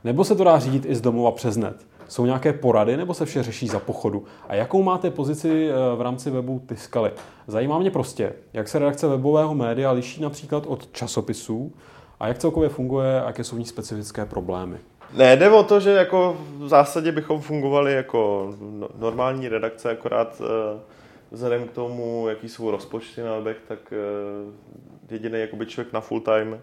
Nebo se to dá řídit i z domova přes net? Jsou nějaké porady nebo se vše řeší za pochodu? A jakou máte pozici eh, v rámci webu Tiskaly? Zajímá mě prostě, jak se redakce webového média liší například od časopisů a jak celkově funguje a jaké jsou v ní specifické problémy. Ne, jde o to, že jako v zásadě bychom fungovali jako no, normální redakce, akorát eh, vzhledem k tomu, jaký jsou rozpočty na webech, tak eh, jediný jakoby člověk na full time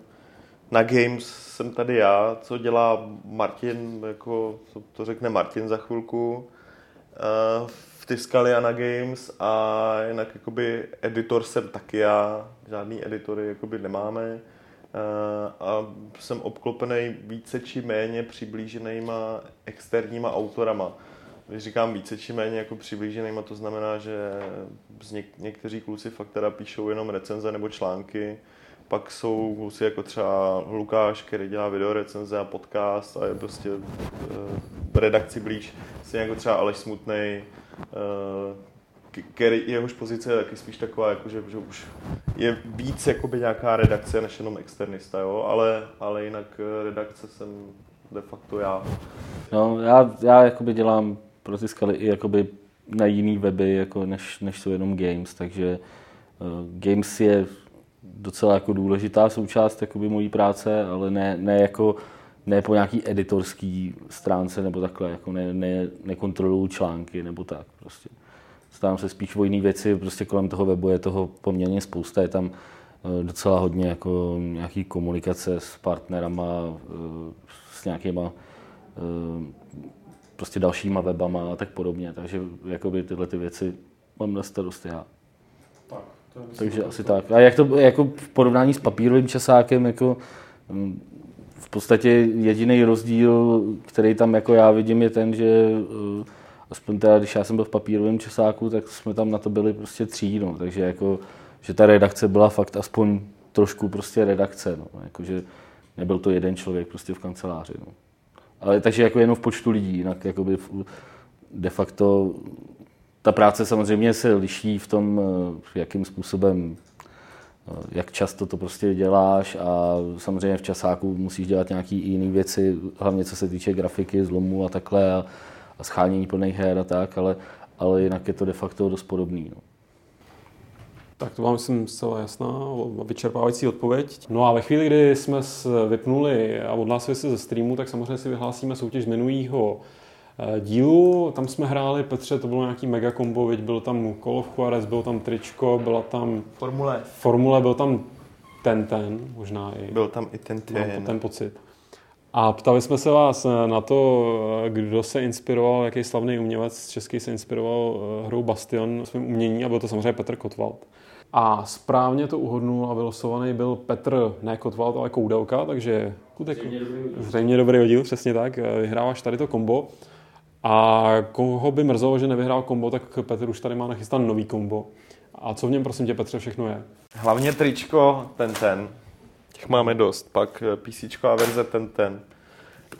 na Games jsem tady já, co dělá Martin, jako to řekne Martin za chvilku, uh, v Tiskali a na Games a jinak jakoby editor jsem taky já, žádný editory jakoby nemáme a jsem obklopený více či méně přiblíženýma externíma autorama. Když říkám více či méně jako přiblíženýma, to znamená, že něk- někteří kluci fakt teda píšou jenom recenze nebo články, pak jsou kluci jako třeba Lukáš, který dělá videorecenze a podcast a je prostě v redakci blíž. Si jako třeba Aleš Smutnej, eh, který jehož pozice je taky spíš taková, jako že, že už je víc jakoby nějaká redakce než jenom externista, jo? Ale, ale jinak eh, redakce jsem de facto já. No, já, já jakoby dělám pro i jakoby na jiný weby, jako než, než jsou jenom games, takže uh, games je docela jako důležitá součást jakoby mojí práce, ale ne, ne jako ne po nějaký editorský stránce nebo takhle, jako ne, ne, nekontroluju články nebo tak prostě. Stávám se spíš o jiné věci, prostě kolem toho webu je toho poměrně spousta, je tam eh, docela hodně jako nějaký komunikace s partnerama, eh, s nějakýma eh, prostě dalšíma webama a tak podobně, takže jakoby tyhle ty věci mám na starosti já. Takže asi tak. A jak to jako v porovnání s papírovým časákem, jako mm, v podstatě jediný rozdíl, který tam jako já vidím, je ten, že uh, aspoň teda, když já jsem byl v papírovém časáku, tak jsme tam na to byli prostě tří, no. takže jako, že ta redakce byla fakt aspoň trošku prostě redakce, no. jako, že nebyl to jeden člověk prostě v kanceláři. No. Ale takže jako jenom v počtu lidí, jinak jakoby de facto ta práce samozřejmě se liší v tom, eh, jakým způsobem, eh, jak často to prostě děláš a samozřejmě v časáku musíš dělat nějaké jiné věci, hlavně co se týče grafiky, zlomu a takhle a, a schánění plných her a tak, ale, ale jinak je to de facto dost podobný. No. Tak to vám myslím zcela jasná a vyčerpávající odpověď. No a ve chvíli, kdy jsme se vypnuli a odhlásili se ze streamu, tak samozřejmě si vyhlásíme soutěž z minulého eh, dílu. Tam jsme hráli, Petře, to bylo nějaký mega kombo, veď byl tam Call of Juarez, byl tam tričko, byla tam Formule. formule, byl tam ten ten, možná i. Byl tam i ten Mám ten. ten pocit. A ptali jsme se vás na to, kdo se inspiroval, jaký slavný umělec český se inspiroval eh, hrou Bastion svým umění a byl to samozřejmě Petr Kotwald. A správně to uhodnul a vylosovaný byl Petr, ne Kotwald, ale Koudelka, takže kutek, zřejmě dobrý oddíl, přesně tak, vyhráváš tady to kombo. A koho by mrzelo, že nevyhrál kombo, tak Petr už tady má nachystan nový kombo. A co v něm, prosím tě, Petře, všechno je? Hlavně tričko, ten ten. Těch máme dost. Pak eh, PC a verze ten ten.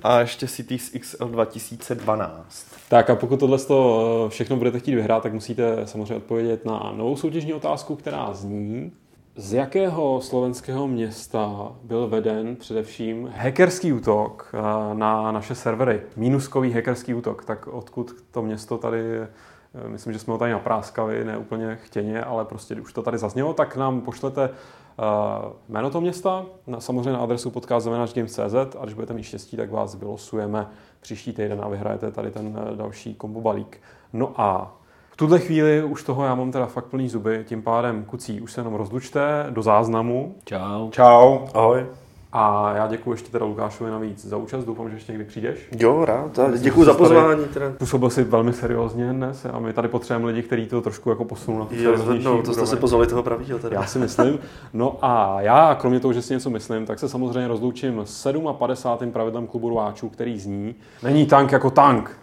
A ještě Cities XL 2012. Tak a pokud tohle to všechno budete chtít vyhrát, tak musíte samozřejmě odpovědět na novou soutěžní otázku, která zní, z jakého slovenského města byl veden především hackerský útok eh, na naše servery? Minuskový hackerský útok. Tak odkud to město tady, eh, myslím, že jsme ho tady napráskali, ne úplně chtěně, ale prostě už to tady zaznělo, tak nám pošlete eh, jméno toho města, na, samozřejmě na adresu podcast.games.cz a když budete mít štěstí, tak vás vylosujeme příští týden a vyhrajete tady ten eh, další kombo balík. No a v tuhle chvíli už toho já mám teda fakt plný zuby, tím pádem kucí už se jenom rozlučte do záznamu Čau. Čau. Ahoj. A já děkuji ještě teda Lukášovi navíc za účast, doufám, že ještě někdy přijdeš. Jo, rád. Děkuji za pozvání. Teda. Působil si velmi seriózně dnes a my tady potřebujeme lidi, kteří to trošku jako posunou na tu Jo, no, to jste se pozvali toho pravýho teda. Já si myslím. No a já, kromě toho, že si něco myslím, tak se samozřejmě rozloučím s 57. pravidlem klubu rváčů, který zní Není tank jako tank.